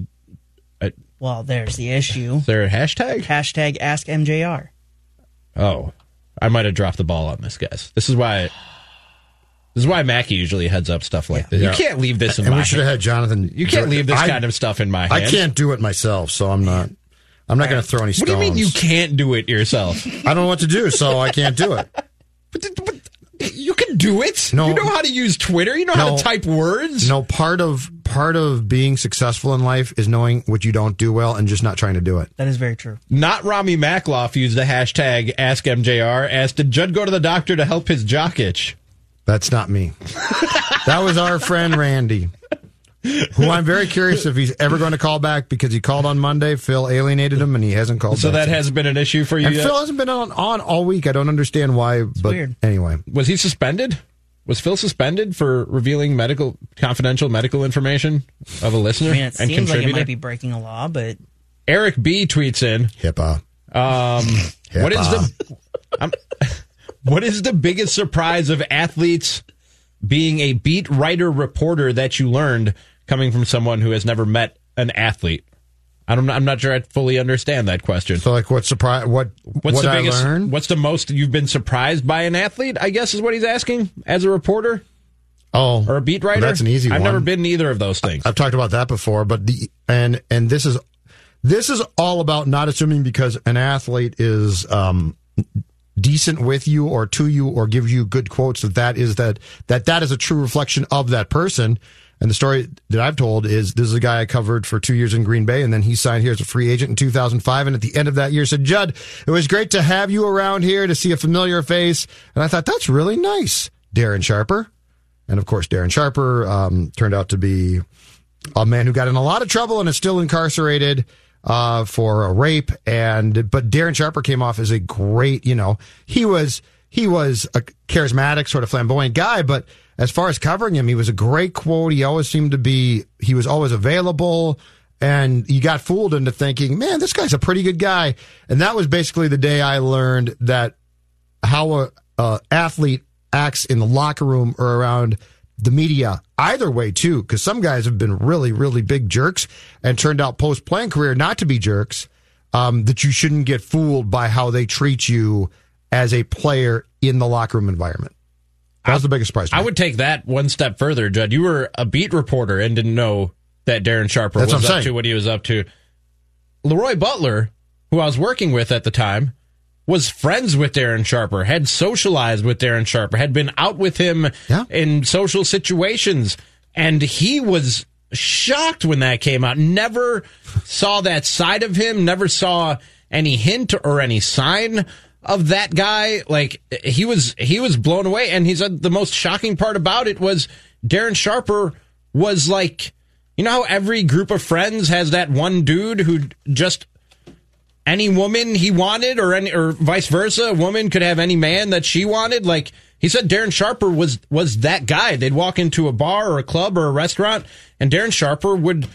I, Well, there's the issue. is there a hashtag? Hashtag Ask MJR. Oh, I might have dropped the ball on this, guys. This is why. This is why Mackey usually heads up stuff like this. Yeah. You can't leave this in and my we should have had Jonathan. You can't leave this I- kind of stuff in my head. I can't do it myself, so I'm not. I'm not going to throw any stones. What stones. do you mean you can't do it yourself? I don't know what to do, so I can't do it. But you can do it. No. You know how to use Twitter. You know how to type words. No, part of part of being successful in life is knowing what you don't do well and just not trying to do it. That is very true. Not Rami Makloff used the hashtag AskMJR. Asked, did Judd go to the doctor to help his jock itch? That's not me. that was our friend Randy, who I'm very curious if he's ever going to call back because he called on Monday. Phil alienated him and he hasn't called So back. that hasn't been an issue for you and yet? Phil hasn't been on, on all week. I don't understand why, but weird. anyway. Was he suspended? Was Phil suspended for revealing medical confidential medical information of a listener I mean, it and seems like it might be breaking a law, but Eric B tweets in HIPAA. Um, what is the um, what is the biggest surprise of athletes being a beat writer reporter that you learned coming from someone who has never met an athlete? I don't, I'm not sure I fully understand that question. So, like, what surprise? What What's what the I biggest? learned? What's the most you've been surprised by an athlete? I guess is what he's asking as a reporter Oh, or a beat writer. That's an easy I've one. never been either of those things. I've talked about that before, but the and and this is this is all about not assuming because an athlete is um, decent with you or to you or give you good quotes that that is that that that is a true reflection of that person. And the story that I've told is this is a guy I covered for two years in Green Bay, and then he signed here as a free agent in 2005. And at the end of that year, said, "Judd, it was great to have you around here to see a familiar face." And I thought that's really nice, Darren Sharper. And of course, Darren Sharper um, turned out to be a man who got in a lot of trouble and is still incarcerated uh, for a rape. And but Darren Sharper came off as a great, you know, he was he was a charismatic, sort of flamboyant guy, but as far as covering him, he was a great quote. He always seemed to be, he was always available. And you got fooled into thinking, man, this guy's a pretty good guy. And that was basically the day I learned that how a, a athlete acts in the locker room or around the media either way too because some guys have been really really big jerks and turned out post playing career not to be jerks um, that you shouldn't get fooled by how they treat you as a player in the locker room environment that was the biggest surprise I would take that one step further, Judd. You were a beat reporter and didn't know that Darren Sharper That's was up saying. to what he was up to. LeRoy Butler, who I was working with at the time, was friends with Darren Sharper, had socialized with Darren Sharper, had been out with him in social situations, and he was shocked when that came out. Never saw that side of him, never saw any hint or any sign of that guy. Like he was he was blown away and he said the most shocking part about it was Darren Sharper was like you know how every group of friends has that one dude who just any woman he wanted or any or vice versa a woman could have any man that she wanted? Like he said Darren Sharper was was that guy. They'd walk into a bar or a club or a restaurant and Darren Sharper would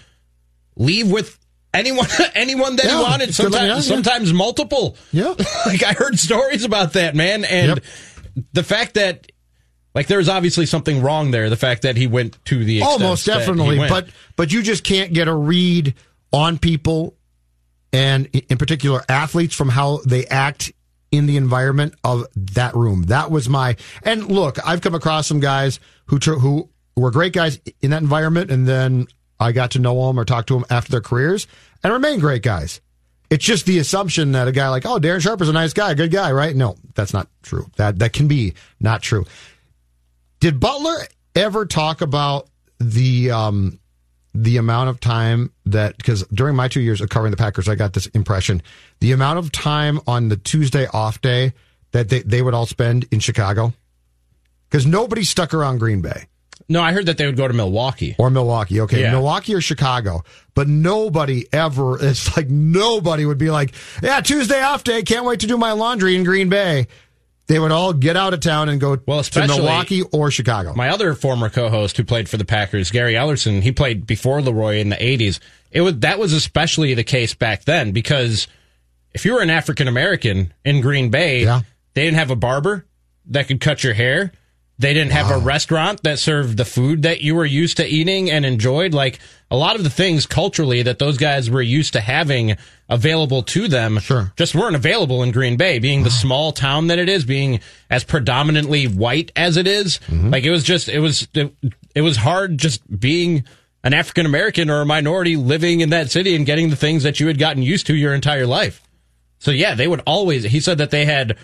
leave with anyone anyone that Yeah, he wanted sometimes yeah. sometimes multiple. Yeah. Like I heard stories about that man. And the fact that like there's obviously something wrong there the fact that he went to the almost definitely but but you just can't get a read on people and in particular athletes from how they act in the environment of that room. That was my and look i've come across some guys who who were great guys in that environment and then i got to know them or talk to them after their careers and remain great guys. It's just the assumption that a guy like oh darren sharper's a nice guy good guy right? No that's not true. That that can be not true. Did Butler ever talk about the um the amount of time that because during my two years of covering the Packers, I got this impression the amount of time on the Tuesday off day that they, they would all spend in Chicago because nobody stuck around Green Bay no I heard that they would go to Milwaukee or Milwaukee. Okay, Yeah. Milwaukee or Chicago, but nobody ever. It's like nobody would be like, "Yeah, Tuesday off day. Can't wait to do my laundry in Green Bay." They would all get out of town and go Well, to Milwaukee or Chicago. My other former co-host who played for the Packers, Gary Ellerson, he played before LeRoy in the 80s. It was that was especially the case back then because if you were an African American in Green Bay, they didn't have a barber that could cut your hair. They didn't have a restaurant that served the food that you were used to eating and enjoyed. Like a lot of the things culturally that those guys were used to having available to them sure. just weren't available in Green Bay, being the small town that it is, being as predominantly white as it is. Mm-hmm. Like it was just, it was, it, it was hard just being an African American or a minority living in that city and getting the things that you had gotten used to your entire life. So yeah, they would always, he said that they had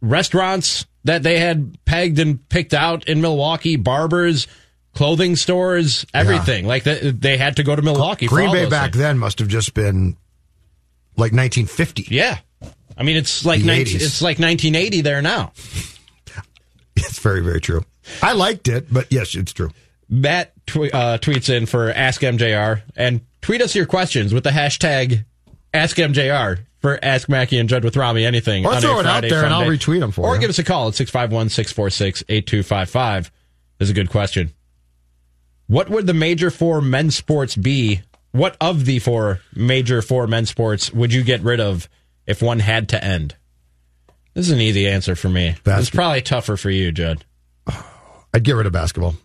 restaurants that they had pegged and picked out in Milwaukee, barbers, clothing stores, everything. Like they, they had to go to Milwaukee. for Green Bay back things. then must have just been like 1950. Yeah. I mean, it's like 19, it's like 1980 there now. It's very, very true. I liked it, but yes, it's true. Matt tw- uh, tweets in for Ask MJR and tweet us your questions with the hashtag Ask MJR for Ask Mackey and Judd with Rami. Anything. Or throw it out there and I'll retweet them for Or you. give us a call at 651 646 8255. This is a good question. What would the major four men's sports be? What of the four major four men's sports would you get rid of if one had to end? This is an easy answer for me. It's probably tougher for you, Judd. I'd get rid of basketball.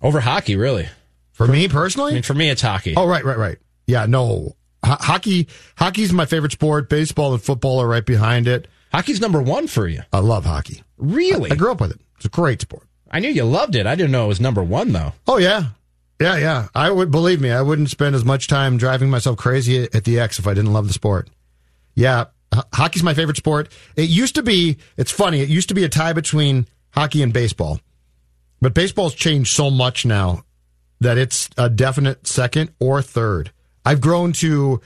Over hockey, really? For me personally? I mean, for me, it's hockey. Oh, right, right, right. Yeah, no. Ho- hockey hockey's my favorite sport. Baseball and football are right behind it. Hockey's number one for you. I love hockey. Really? I, I grew up with it. It's a great sport. I knew you loved it. I didn't know it was number one, though. Oh yeah. Yeah, yeah. I would believe me, I wouldn't spend as much time driving myself crazy at the X if I didn't love the sport. Yeah, hockey's my favorite sport. It used to be, it's funny, it used to be a tie between hockey and baseball. But baseball's changed so much now that it's a definite second or third. I've grown to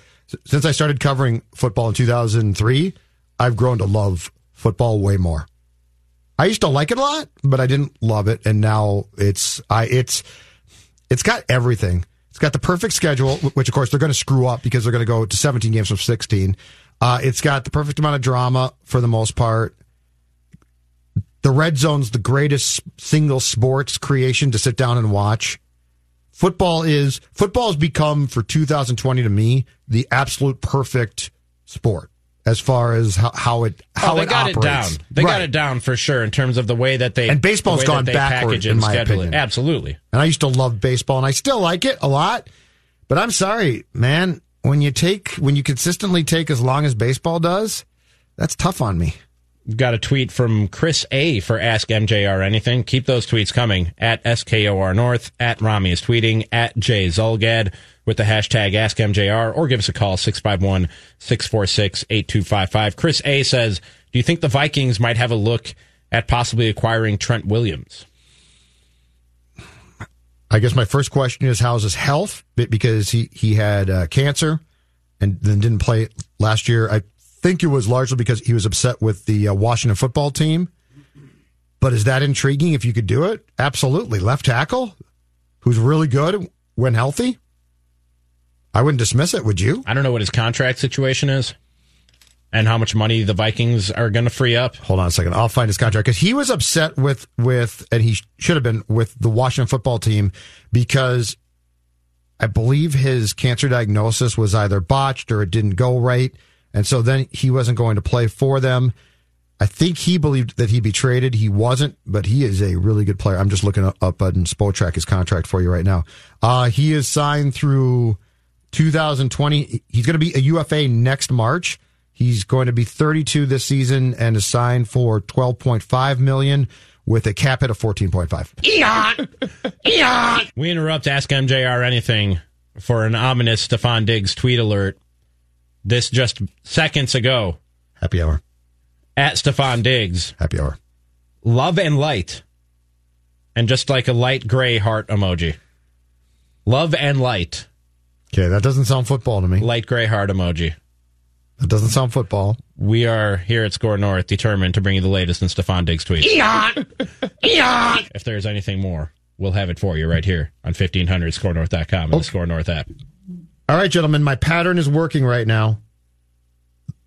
since I started covering football in 2003, I've grown to love football way more. I used to like it a lot, but I didn't love it, and now it's I it's it's got everything. It's got the perfect schedule, which of course they're going to screw up because they're going to go to 17 games from 16. Uh, it's got the perfect amount of drama for the most part. the red zone's the greatest single sports creation to sit down and watch. Football is football has become for 2020 to me the absolute perfect sport as far as how, how it oh, how oh, they it got operates. it down. They Right. got it down for sure in terms of the way that they And baseball's the gone that they backward, package in my opinion. It. Absolutely. And I used to love baseball, and I still like it a lot. But I'm sorry, man. When you take when you consistently take as long as baseball does, that's tough on me. Got a tweet from Chris A for Ask MJR Anything. Keep those tweets coming at SKOR North, at Rami is tweeting, at J Zulgad with the hashtag AskMJR, or give us a call, 651 646 8255. Chris A says, Do you think the Vikings might have a look at possibly acquiring Trent Williams? I guess my first question is how's his health? Because he he had uh, cancer and then didn't play last year. I think it was largely because he was upset with the uh, Washington football team. But is that intriguing? If you could do it, absolutely. Left tackle, who's really good when healthy. I wouldn't dismiss it. Would you? I don't know what his contract situation is and how much money the Vikings are going to free up. Hold on a second. I'll find his contract because he was upset with with, and he should have been with the Washington football team because I believe his cancer diagnosis was either botched or it didn't go right, and so then he wasn't going to play for them. I think he believed that he'd be traded. He wasn't, but he is a really good player. I'm just looking up up on Spotrac his contract for you right now. Uh, he is signed through 2020. He's going to be a UFA next March. He's going to be 32 this season and is signed for 12.5 million with a cap hit of 14.5. Eon! Eon! We interrupt Ask MJR Anything for an ominous Stefon Diggs tweet alert. This just seconds ago. Happy hour. At Stefon Diggs. Happy hour. Love and light. And just like a light gray heart emoji. Love and light. Okay, that doesn't sound football to me. Light gray heart emoji. That doesn't sound football. We are here at Score North determined to bring you the latest in Stefon Diggs tweets. If there's anything more, we'll have it for you right here on 1500scorenorth.com and the Score North app. All right, gentlemen, my pattern is working right now.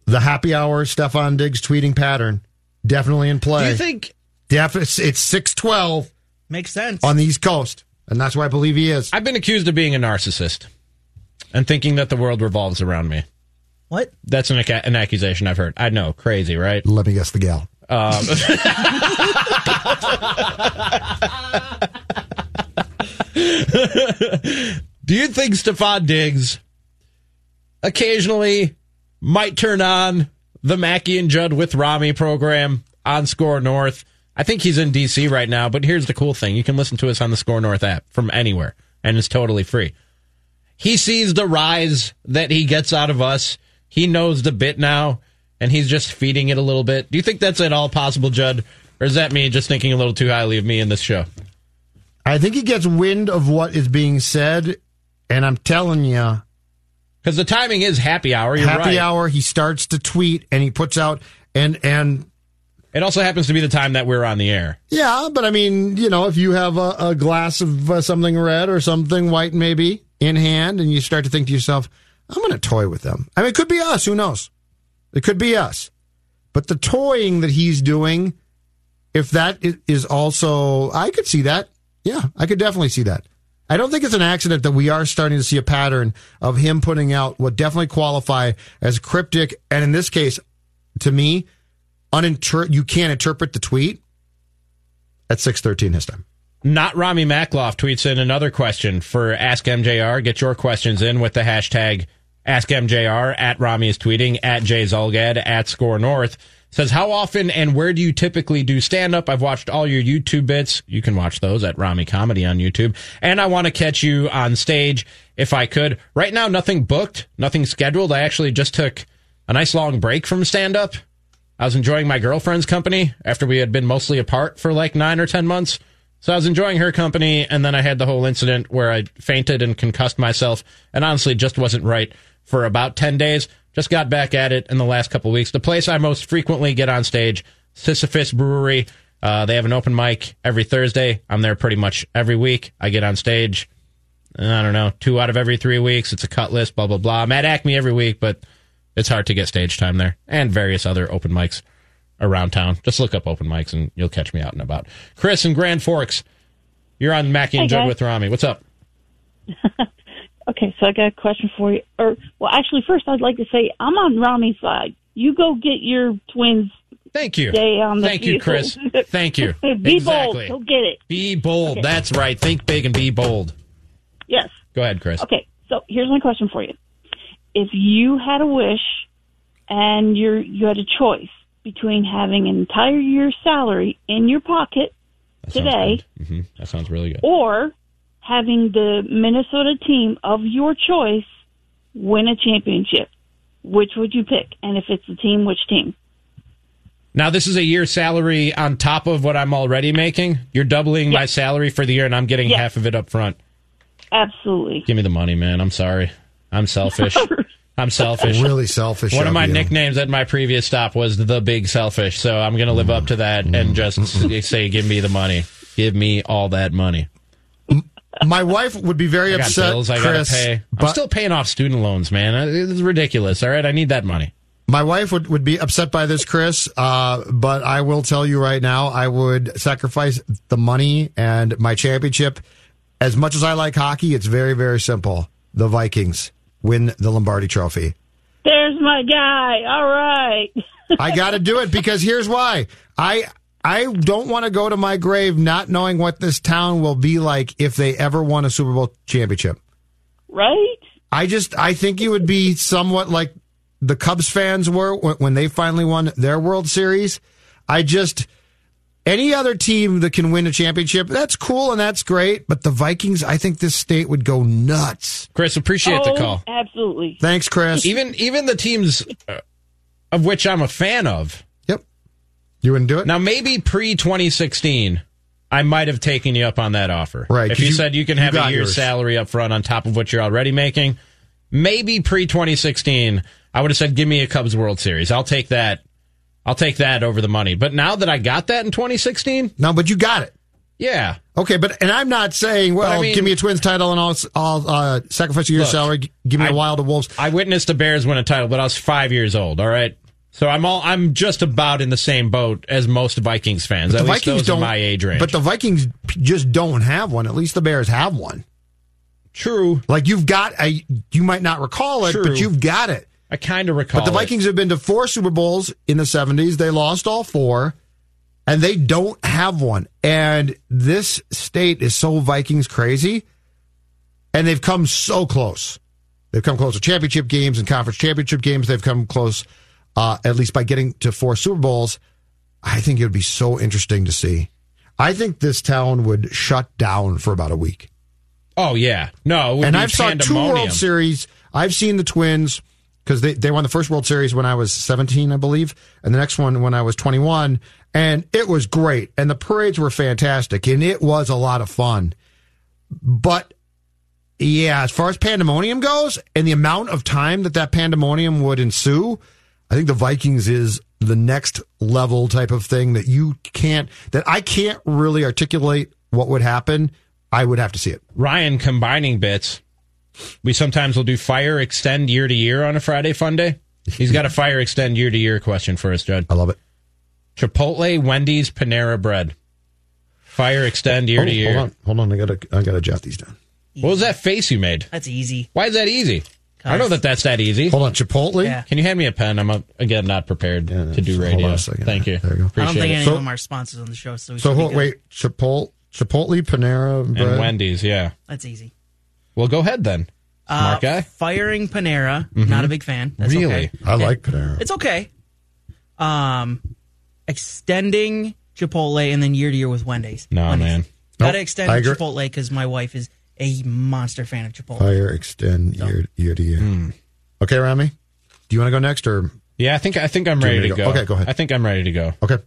The happy hour Stefon Diggs tweeting pattern definitely in play. Do you think Def- it's, it's 612 Makes sense. on the East Coast, and that's why I believe he is. I've been accused of being a narcissist and thinking that the world revolves around me. What? That's an, ac- an accusation I've heard. I know, crazy, right? Let me guess the gal. Um, do you think Stefon Diggs occasionally might turn on the Mackey and Judd with Rami program on Score North? I think he's in DC right now, but here's the cool thing. You can listen to us on the Score North app from anywhere, and it's totally free. He sees the rise that he gets out of us. He knows the bit now, and he's just feeding it a little bit. Do you think that's at all possible, Judd? Or is that me just thinking a little too highly of me in this show? I think he gets wind of what is being said, and I'm telling you, Because the timing is happy hour. You're happy right. hour. He starts to tweet, and he puts out and and It also happens to be the time that we're on the air. yeah, but I mean, you know, if you have a, a glass of uh, something red or something white, maybe in hand, and you start to think to yourself, I'm going to toy with them. I mean, it could be us. Who knows? It could be us. But the toying that he's doing, if that is also, I could see that. Yeah, I could definitely see that. I don't think it's an accident that we are starting to see a pattern of him putting out what definitely qualify as cryptic, and in this case, to me, uninter- you can't interpret the tweet at six thirteen his time. Not Rami Makloff tweets in another question for Ask MJR. Get your questions in with the hashtag AskMJR at Rami is tweeting at Jay Zulgad at Score North. Says, how often and where do you typically do stand up? I've watched all your YouTube bits. You can watch those at Rami Comedy on YouTube. And I want to catch you on stage if I could. Right now, nothing booked, nothing scheduled. I actually just took a nice long break from stand up. I was enjoying my girlfriend's company after we had been mostly apart for like nine or 10 months. So I was enjoying her company, and then I had the whole incident where I fainted and concussed myself, and honestly just wasn't right for about 10 days. Just got back at it in the last couple weeks. The place I most frequently get on stage, Sisyphus Brewery. Uh, they have an open mic every Thursday. I'm there pretty much every week. I get on stage, I don't know, two out of every three weeks. It's a cut list, blah, blah, blah. I'm at Acme every week, but it's hard to get stage time there, and various other open mics around town. Just look up open mics and you'll catch me out and about. Chris in Grand Forks, you're on Mackey and Judd with Rami. What's up? Okay, so I got a question for you. Or, well, actually, first I'd like to say I'm on Rami's side. You go get your twins. Thank you. Stay on the Thank you. Chris. Thank you. Be exactly. bold. Go get it. Be bold. Okay. That's right. Think big and be bold. Yes. Go ahead, Chris. Okay, so here's my question for you. If you had a wish and you're you had a choice between having an entire year's salary in your pocket today hmm That sounds really good. or having the Minnesota team of your choice win a championship, which would you pick? And if it's the team, which team? Now, this is a year salary on top of what I'm already making. You're doubling my salary for the year, and I'm getting Yes. half of it up front. Absolutely. Give me the money, man. I'm sorry. I'm selfish. I'm selfish. Really selfish. One of of my you. nicknames at my previous stop was the Big Selfish, so I'm going to live up to that Mm. and just say, "Give me the money. Give me all that money." My wife would be very I upset, bills I Chris. got to pay. I'm still paying off student loans, man. It's ridiculous. All right, I need that money. my wife would, would be upset by this, Chris. Uh, but I will tell you right now, I would sacrifice the money and my championship. As much as I like hockey, it's very, very simple. The Vikings win the Lombardi Trophy. There's my guy. All right. I got to do it because here's why. I I don't want to go to my grave not knowing what this town will be like if they ever won a Super Bowl championship. right? I just I think it would be somewhat like the Cubs fans were when, when they finally won their World Series. I just any other team that can win a championship, that's cool and that's great, but the Vikings, I think this state would go nuts. Chris, appreciate oh, the call. Absolutely. Thanks, Chris. Even even the teams uh, of which I'm a fan of. Yep. You wouldn't do it? Now, maybe pre 2016, I might have taken you up on that offer. Right, If you, you- said you can you have a year's yours. salary up front on top of what you're already making, maybe pre 2016, I would have said, give me a Cubs World Series. I'll take that. I'll take that over the money. But now that I got that in 2016, No, but you got it. yeah. Okay, but and I'm not saying, well, I mean- give me a Twins title and I'll, I'll uh, sacrifice your Look, salary. Give me a I- Wild of Wolves. I witnessed the Bears win a title, but I was five years old. All right. So I'm all I'm just about in the same boat as most Vikings fans. But At least those in my age range. But the Vikings just don't have one. At least the Bears have one. True. Like you've got a, you might not recall it, True. but you've got it. I kind of recall. But the it. Vikings have been to four Super Bowls in the 70s. They lost all four, and they don't have one. And this state is so Vikings crazy, and they've come so close. They've come close to championship games and conference championship games. They've come close, uh, at least by getting to four Super Bowls. I think it would be so interesting to see. I think this town would shut down for about a week. Oh yeah, no, it would and be I've saw two. World Series. I've seen the Twins because they, they won the first World Series when I was 17, I believe, and the next one when I was 21. And it was great. And the parades were fantastic. And it was a lot of fun. But yeah, as far as pandemonium goes and the amount of time that that pandemonium would ensue, I think the Vikings is the next level type of thing that you can't, that I can't really articulate what would happen. I would have to see it. Ryan combining bits. We sometimes will do fire extend year to year on a Friday fun day. He's got a fire extend year to year question for us, Judd. I love it. Chipotle, Wendy's, Panera Bread. Fire extend year Oh, to year. Hold on, hold on. I gotta, I gotta jot these down. What was that face you made? That's easy. Why is that easy? I know that that's that easy. Hold on, Chipotle. Yeah. Can you hand me a pen? I'm uh, again not prepared to do hold radio. on a second. Thank you. There you go. I Appreciate don't think it. any So- of them are sponsors on the show, so we So should be hold, good. wait, Chipotle, Chipotle, Panera, and. Wendy's, yeah. That's easy. Well, go ahead then. Smart Uh, guy. Firing Panera, not a big fan. That's Really? okay. I like Panera. It's okay. Um, extending Chipotle and then year to year with Wendy's. No, Wendy's. man. Gotta Nope, extend I agree. Chipotle because my wife is a monster fan of Chipotle. Fire extend year, year to year. Hmm. Okay, Rami, do you want to go next or Yeah, I think I think I'm Do ready to to go. go? Okay, go ahead. I think I'm ready to go. okay?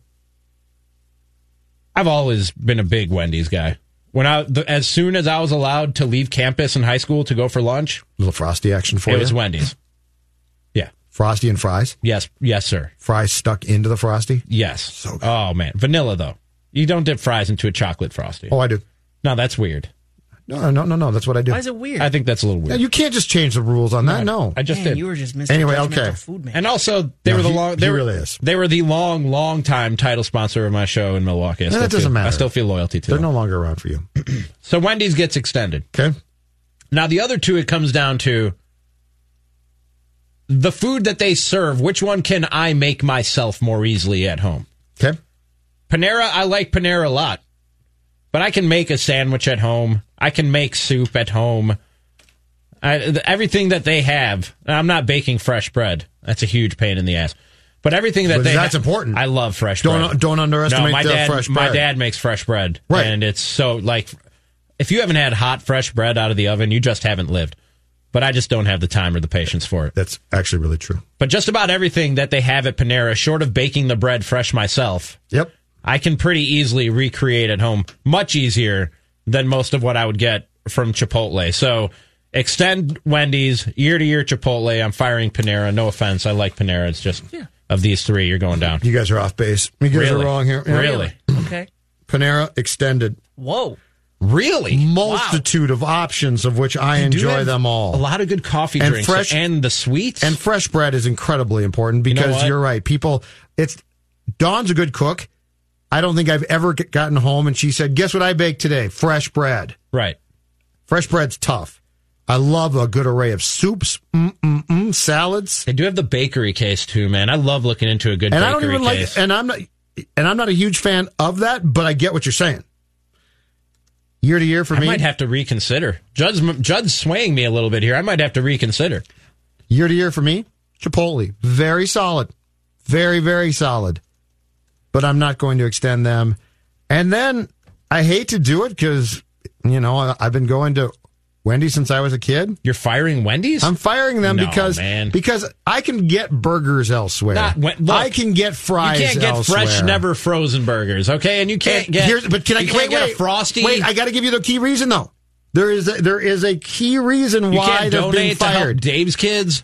I've always been a big Wendy's guy. When I, the, as soon as I was allowed to leave campus in high school to go for lunch, little frosty action for it you. was Wendy's. Yeah. frosty and fries. Yes. Yes, sir. Fries stuck into the frosty. Yes. So good. oh man, vanilla though. You don't dip fries into a chocolate frosty. Oh, I do. No, that's weird. No, no, no, no. That's what I do. Why is it weird? I think that's a little Yeah, weird. you can't just change the rules on that. No, I just Man, did. you were just Mr. Anyway, okay. Food man. And also, they No, were the he- long. They he were, really is. They were the long, long time title sponsor of my show in Milwaukee. I No, still that doesn't feel, matter. I still feel loyalty to them. they're them. no longer around for you. So Wendy's gets extended. Okay. Now the other two, it comes down to the food that they serve. Which one can I make myself more easily at home? Okay. Panera, I like Panera a lot, but I can make a sandwich at home. I can make soup at home. I, th- everything that they have, I'm not baking fresh bread. That's a huge pain in the ass. But everything that But they that's ha- important. I love fresh Don't- bread. don't underestimate no, my the dad, fresh bread. My dad makes fresh bread, Right. And it's so like, if you haven't had hot fresh bread out of the oven, you just haven't lived. But I just don't have the time or the patience for it. That's actually really true. But just about everything that they have at Panera, short of baking the bread fresh myself, Yep. I can pretty easily recreate at home, much easier than most of what I would get from Chipotle. So extend Wendy's year to year Chipotle. I'm firing Panera. No offense, I like Panera. It's just of these three, you're going down. You guys are off base. You guys Really? are wrong here. Yeah. Really? Okay. Panera extended. Whoa. Really? Multitude of options of which I They do enjoy them all. A lot of good coffee And drinks fresh- and the sweets. And fresh bread is incredibly important You know because you are right. People, it's Dawn's a good cook. I don't think I've ever gotten home and she said, "Guess what I baked today? Fresh bread." right. Fresh bread's tough. I love a good array of soups, mm-mm-mm, salads, They do have the bakery case too, man. I love looking into a good and bakery I don't even case. like. And I'm not. And I'm not a huge fan of that, but I get what you're saying. Year to year for I me, I might have to reconsider. Judd's, Judd's swaying me a little bit here. I might have to reconsider. year to year for me, Chipotle, very solid, very very solid. But I'm not going to extend them. And then I hate to do it because you know I've been going to Wendy's since I was a kid. You're firing Wendy's? I'm firing them No, because man. because I can get burgers elsewhere. Not look, I can get fries. You can't get elsewhere. fresh, never frozen burgers, okay? And you can't And get. but can I you wait, can't get wait, a frosty? Wait, I got to give you the key reason though. There is a, there is a key reason why can't they're being donate to help fired. Dave's kids.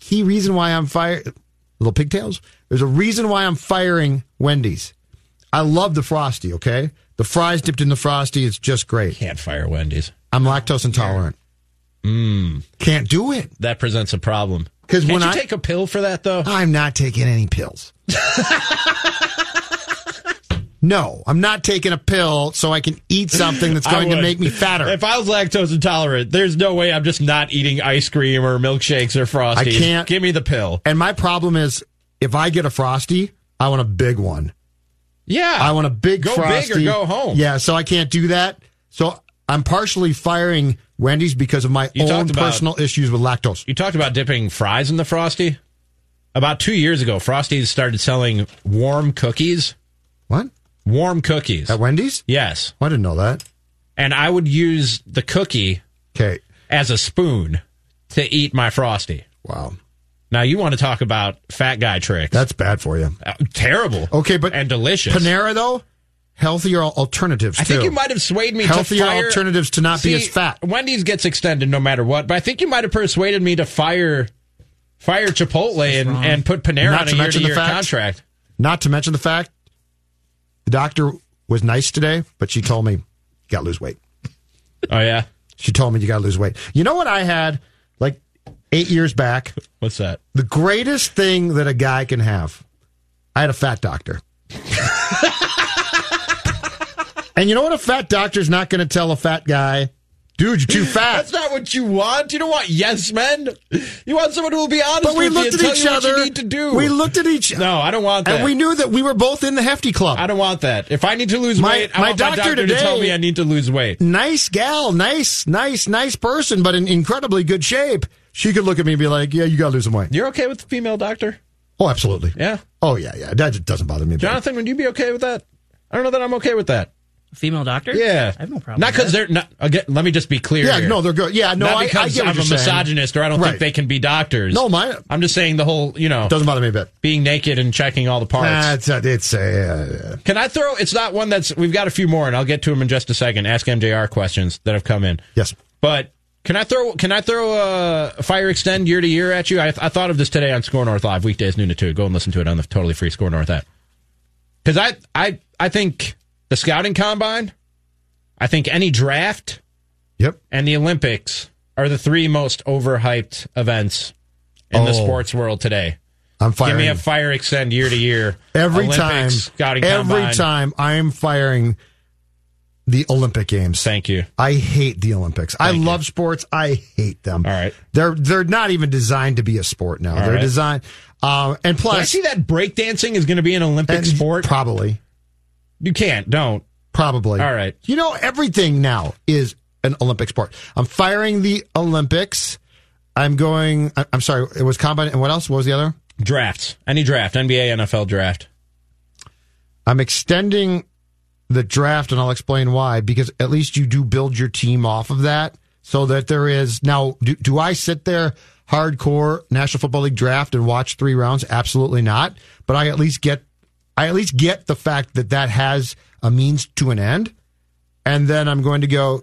Key reason why I'm fired. Little pigtails. There's a reason why I'm firing Wendy's. I love the frosty. Okay, the fries dipped in the frosty is just great. Can't fire Wendy's. I'm lactose intolerant. Mm, Can't do it. that presents a problem. 'Cause Can't when you I- take a pill for that though? I'm not taking any pills. no, I'm not taking a pill so I can eat something that's going to make me fatter. If I was lactose intolerant, there's no way I'm just not eating ice cream or milkshakes or frosties. I can't- Give me the pill. And my problem is, if I get a frosty, I want a big one. Yeah, I want a big Go frosty. big or go home. Yeah, so I can't do that. So I'm partially firing Wendy's because of my You own about- personal issues with lactose. You talked about dipping fries in the frosty. About two years ago, Frosties started selling warm cookies. What? Warm cookies At Wendy's? Yes, oh, I didn't know that. and I would use the cookie Okay. as a spoon to eat my frosty. Wow. Now you want to talk about fat guy tricks? That's bad for you. Uh, terrible. Okay, but and delicious. Panera though, healthier alternatives. I think you might have swayed me healthier to fire healthier alternatives to not be as fat. Wendy's gets extended no matter what, but I think you might have persuaded me to fire fire Chipotle and, and put Panera Not on a to year mention to the year fact- contract. Not to mention the fact the doctor was nice today, but she told me you got to lose weight. Oh yeah, She told me you got to lose weight. You know what I had eight years back? what's that? The greatest thing that a guy can have. I had a fat doctor. and you know what? A fat doctor's not going to tell a fat guy, dude, you're too fat. That's not what you want. You don't want yes men. You want someone who will be honest but we with looked you at each you what other. you need to do. We looked at each other. no, I don't want that. and we knew that we were both in the hefty club. I don't want that. If I need to lose My- weight, I my want doctor my doctor today- to tell me I need to lose weight. nice gal, nice, nice, nice person, but in incredibly good shape. She could look at me and be like, "Yeah, you got to lose some weight." You're okay with the female doctor? Oh, absolutely. Yeah. Oh, yeah, yeah. That doesn't bother me. Jonathan, would you be okay with that? I don't know that I'm okay with that. Female doctor? Yeah, I have no problem. Not because they're not. Again, let me just be clear. Yeah, here. no, they're good. Yeah, no, not I, I because get what I'm you're a saying. misogynist or I don't Right. think they can be doctors. No, my I'm just saying the whole, you know, doesn't bother me a bit. being naked and checking all the parts. Nah, it's uh, it's uh, Can I throw? It's not one that's. We've got a few more, and I'll get to them in just a second. Ask MJR questions that have come in. yes. But can I throw? Can I throw a fire extend year to year at you? I, I thought of this today on Score North Live weekdays noon to two. Go and listen to it on the totally free Score North app. Because I I I think the scouting combine, I think any draft, Yep. and the Olympics are the three most overhyped events in the Oh. sports world today. I'm firing. Give me a fire extend year to year. every Olympics, time. Scouting Every combine. time I am firing the Olympic Games. Thank you. I hate the Olympics. I Thank you. love sports. I hate them. All right. They're they're not even designed to be a sport now. All they're right. designed um, and Did I plus see that breakdancing is going to be an Olympic sport? Probably. You can't. Don't. Probably. All right. You know, everything now is an Olympic sport. I'm firing the Olympics. I'm going. I- I'm sorry. It was combine. And what else? What was the other? Drafts. Any draft. NBA, NFL draft. I'm extending the draft, and I'll explain why. Because at least you do build your team off of that, so that there is now. Do, do I sit there hardcore National Football League draft and watch three rounds? Absolutely not. But I at least get. I at least get the fact that that has a means to an end, and then I'm going to go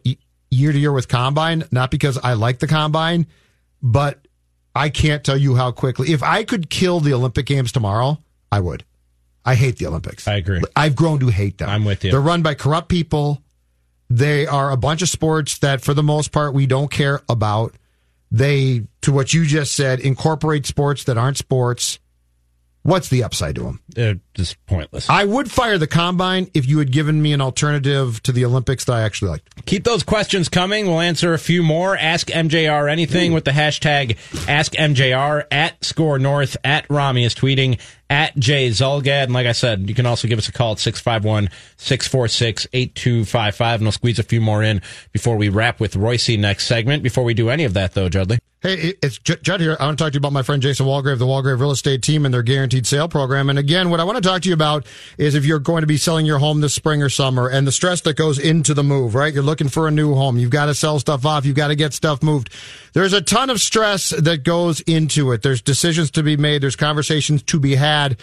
year to year with combine, not because I like the combine, but I can't tell you how quickly. If I could kill the Olympic Games tomorrow, I would. I hate the Olympics. I agree. I've grown to hate them. I'm with you. They're run by corrupt people. They are a bunch of sports that, for the most part, we don't care about. They, to what you just said, incorporate sports that aren't sports. What's the upside to them? They're just pointless. I would fire the combine if you had given me an alternative to the Olympics that I actually liked. Keep those questions coming. We'll answer a few more. Ask MJR anything with the hashtag AskMJR at Score North at Rami is tweeting at Jay Zulgad. And like I said, you can also give us a call at 651 646 8255. And we'll squeeze a few more in before we wrap with Royce next segment. Before we do any of that, though, Judley. Hey, it's Judd here. I want to talk to you about my friend Jason Walgrave, the Walgrave Real Estate Team, and their guaranteed sale program. And again, what I want to talk to you about is if you're going to be selling your home this spring or summer and the stress that goes into the move, right? You're looking for a new home. You've got to sell stuff off. You've got to get stuff moved. There's a ton of stress that goes into it. There's decisions to be made. There's conversations to be had.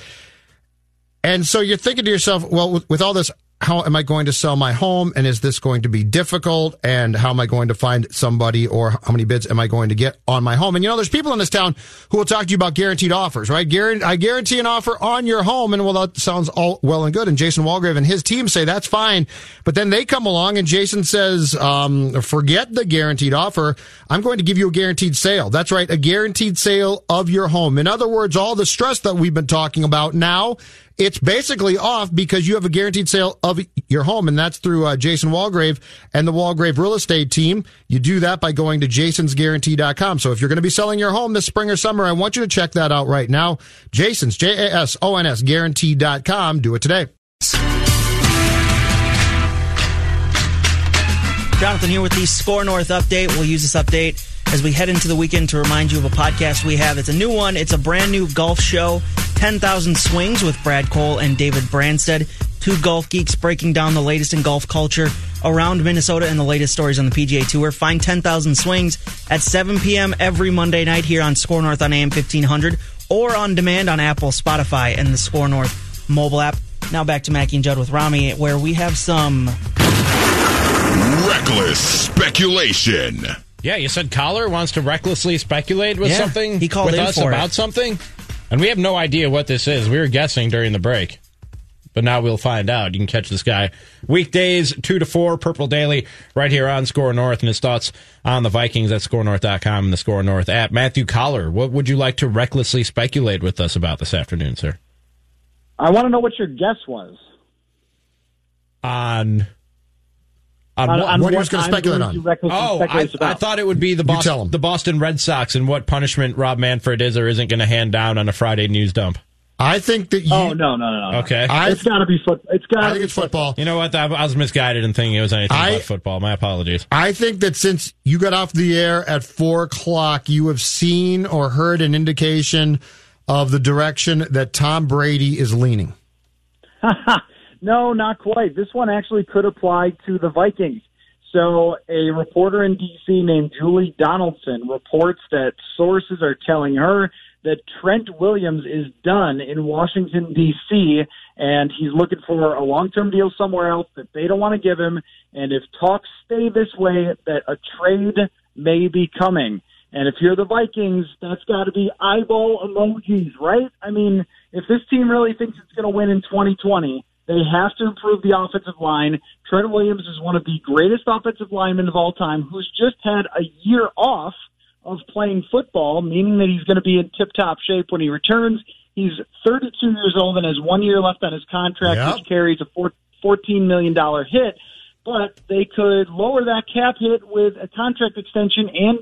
And so you're thinking to yourself, well, with, with all this, how am I going to sell my home? And is this going to be difficult? And how am I going to find somebody or how many bids am I going to get on my home? And you know, there's people in this town who will talk to you about guaranteed offers, right? I guarantee an offer on your home. And well, that sounds all well and good. And Jason Walgrave and his team say that's fine. But then they come along and Jason says, um, forget the guaranteed offer. I'm going to give you a guaranteed sale. That's right. A guaranteed sale of your home. In other words, all the stress that we've been talking about now it's basically off because you have a guaranteed sale of your home, and that's through uh, Jason Walgrave and the Walgrave Real Estate Team. You do that by going to jasonsguarantee.com. So if you're going to be selling your home this spring or summer, I want you to check that out right now. Jason's, J A S O N S, guarantee.com. Do it today. Jonathan here with the Score North update. We'll use this update as we head into the weekend to remind you of a podcast we have. It's a new one. It's a brand new golf show, 10,000 Swings with Brad Cole and David Branstead. Two golf geeks breaking down the latest in golf culture around Minnesota and the latest stories on the PGA Tour. Find 10,000 Swings at 7 p.m. every Monday night here on Score North on AM 1500 or on demand on Apple, Spotify, and the Score North mobile app. Now back to Mackey and Judd with Rami, where we have some Reckless speculation. Yeah, you said Coller wants to recklessly speculate with Yeah, something. he called with in us for about it. something, and we have no idea what this is. We were guessing during the break, but now we'll find out. You can catch this guy weekdays two to four, Purple Daily, right here on Score North, and his thoughts on the Vikings at ScoreNorth.com and the Score North app. Matthew Coller, what would you like to recklessly speculate with us about this afternoon, sir? I want to know what your guess was. On. On, On- what, on what he what was gonna I'm speculate on. Oh, I, I thought it would be the tell Boston, 'em. the Boston Red Sox and what punishment Rob Manfred is or isn't going to hand down on a Friday news dump. I think that you. Oh no no no no! Okay. I, it's got to be foot. It's got. I think it's football. You know what? I, I was misguided in thinking it was anything I- about football. My apologies. I think that since you got off the air at four o'clock, you have seen or heard an indication of the direction that Tom Brady is leaning. no, not quite. This one actually could apply to the Vikings. So, a reporter in D.C. named Julie Donaldson reports that sources are telling her that Trent Williams is done in Washington, D.C., and he's looking for a long term deal somewhere else that they don't want to give him. And if talks stay this way, that a trade may be coming. And if you're the Vikings, that's got to be eyeball emojis, right? I mean, if this team really thinks it's going to win in 2020, They have to improve the offensive line. Trent Williams is one of the greatest offensive linemen of all time who's just had a year off of playing football, meaning that he's going to be in tip top shape when he returns. He's 32 years old and has one year left on his contract, Yep. which carries a four- $14 million hit. But they could lower that cap hit with a contract extension and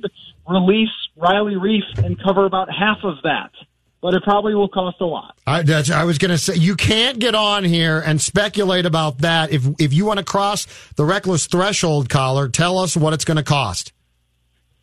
release Riley Reiff and cover about half of that. But it probably will cost a lot. I, that's, I was going to say you can't get on here and speculate about that. If if you want to cross the reckless threshold, Coller, tell us what it's going to cost.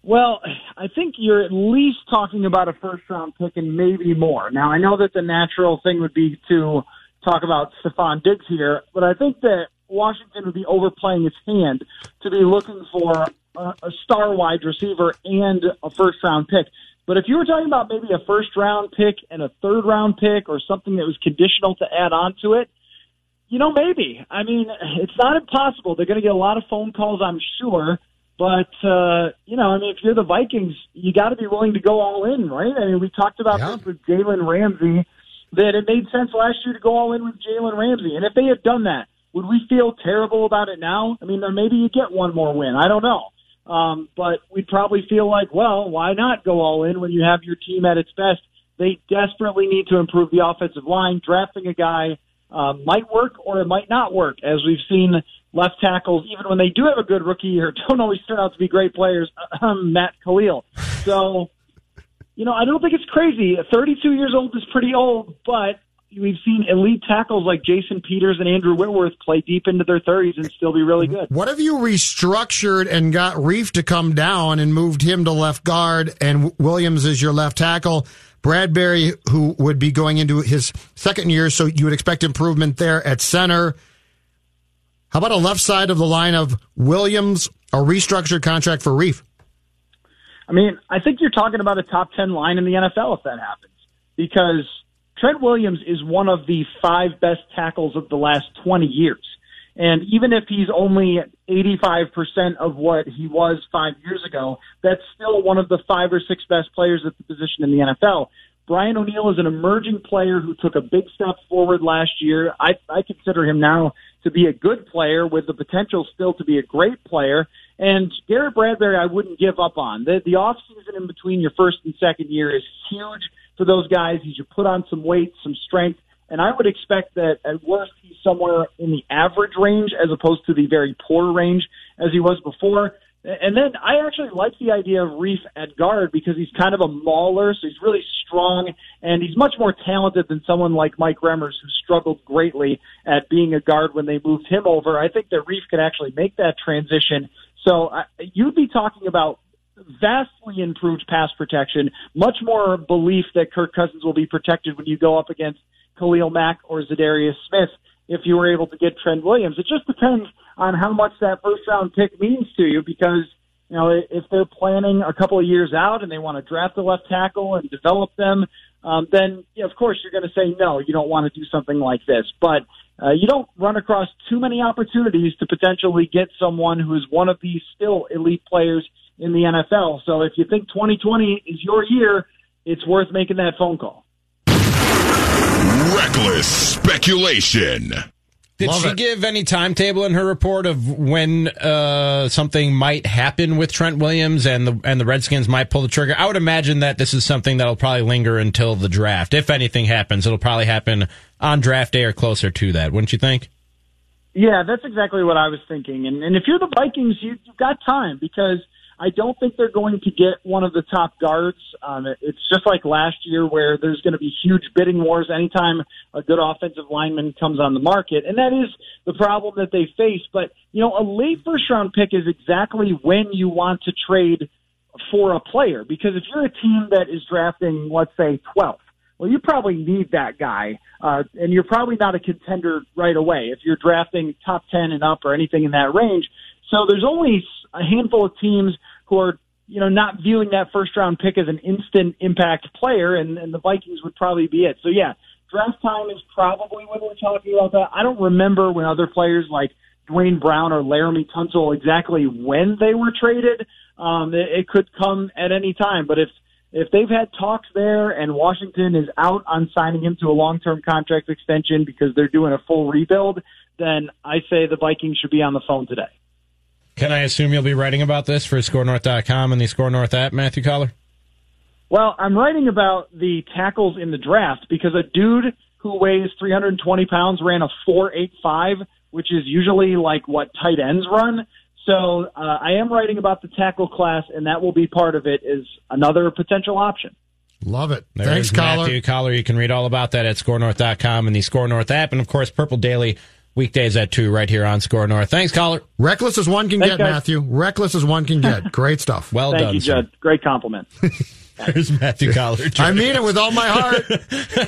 Well, I think you're at least talking about a first round pick and maybe more. Now, I know that the natural thing would be to talk about Stefon Diggs here, but I think that Washington would be overplaying its hand to be looking for a, a star wide receiver and a first round pick. But if you were talking about maybe a first round pick and a third round pick or something that was conditional to add on to it, you know, maybe. I mean, it's not impossible. They're going to get a lot of phone calls, I'm sure. But uh, you know, I mean, if you're the Vikings, you got to be willing to go all in, right? I mean, we talked about this with Jalen Ramsey that it made sense last year to go all in with Jalen Ramsey, and if they had done that, would we feel terrible about it now? I mean, maybe you get one more win. I don't know, um, but we'd probably feel like, well, why not go all in when you have your team at its best? They desperately need to improve the offensive line. Drafting a guy uh, might work or it might not work, as we've seen left tackles, even when they do have a good rookie year, don't always turn out to be great players. Matt Kalil. So, you know, I don't think it's crazy. 32 years old is pretty old, but we've seen elite tackles like Jason Peters and Andrew Whitworth play deep into their 30s and still be really good. What have you restructured and got Reiff to come down and moved him to left guard and Williams is your left tackle? Bradbury, who would be going into his second year, so you would expect improvement there at center. How about a left side of the line of Williams, a restructured contract for Reiff? I mean, I think you're talking about a top 10 line in the NFL if that happens because Trent Williams is one of the five best tackles of the last 20 years. And even if he's only 85% of what he was five years ago, that's still one of the five or six best players at the position in the NFL. Brian O'Neill is an emerging player who took a big step forward last year. I, I consider him now to be a good player with the potential still to be a great player. And Garrett Bradbury, I wouldn't give up on. The, the off season in between your first and second year is huge for those guys. He should put on some weight, some strength. And I would expect that at worst he's somewhere in the average range as opposed to the very poor range as he was before. And then I actually like the idea of Reiff at guard because he's kind of a mauler, so he's really strong and he's much more talented than someone like Mike Remmers who struggled greatly at being a guard when they moved him over. I think that Reiff could actually make that transition. So uh, you'd be talking about vastly improved pass protection, much more belief that Kirk Cousins will be protected when you go up against Khalil Mack or Za'Darius Smith if you were able to get Trent Williams. It just depends on how much that first round pick means to you because, you know, if they're planning a couple of years out and they want to draft a left tackle and develop them, um, then you know, of course you're going to say no, you don't want to do something like this. But uh, you don't run across too many opportunities to potentially get someone who is one of these still elite players in the NFL. So if you think 2020 is your year, it's worth making that phone call. Reckless speculation. Did Love she it. give any timetable in her report of when uh, something might happen with Trent Williams and the and the Redskins might pull the trigger? I would imagine that this is something that'll probably linger until the draft. If anything happens, it'll probably happen on draft day or closer to that, wouldn't you think? Yeah, that's exactly what I was thinking. And, and if you're the Vikings, you, you've got time because I don't think they're going to get one of the top guards. Um, it- it's just like last year where there's going to be huge bidding wars anytime a good offensive lineman comes on the market. And that is the problem that they face. But, you know, a late first round pick is exactly when you want to trade for a player because if you're a team that is drafting, let's say, 12th, well, you probably need that guy, uh, and you're probably not a contender right away if you're drafting top 10 and up or anything in that range. So there's only a handful of teams who are, you know, not viewing that first round pick as an instant impact player, and, and the Vikings would probably be it. So yeah, draft time is probably when we're talking about that. I don't remember when other players like Duane Brown or Laremy Tunsil exactly when they were traded. Um, it, it could come at any time, but if if they've had talks there and Washington is out on signing him to a long term contract extension because they're doing a full rebuild, then I say the Vikings should be on the phone today. Can I assume you'll be writing about this for ScoreNorth.com and the Score North app, Matthew Coller? Well, I'm writing about the tackles in the draft because a dude who weighs 320 pounds ran a 4.85, which is usually like what tight ends run. So uh, I am writing about the tackle class, and that will be part of it. Is another potential option. Love it. There Thanks, is Coller. Matthew Coller. You can read all about that at ScoreNorth.com and the Score North app, and of course, Purple Daily weekdays at two right here on Score North. Thanks, Coller. Reckless as one can Thanks, get, guys. Matthew. Reckless as one can get. Great stuff. Well Thank done, you, sir. Judd. Great compliment. There's Matthew Coller. I mean it with all my heart.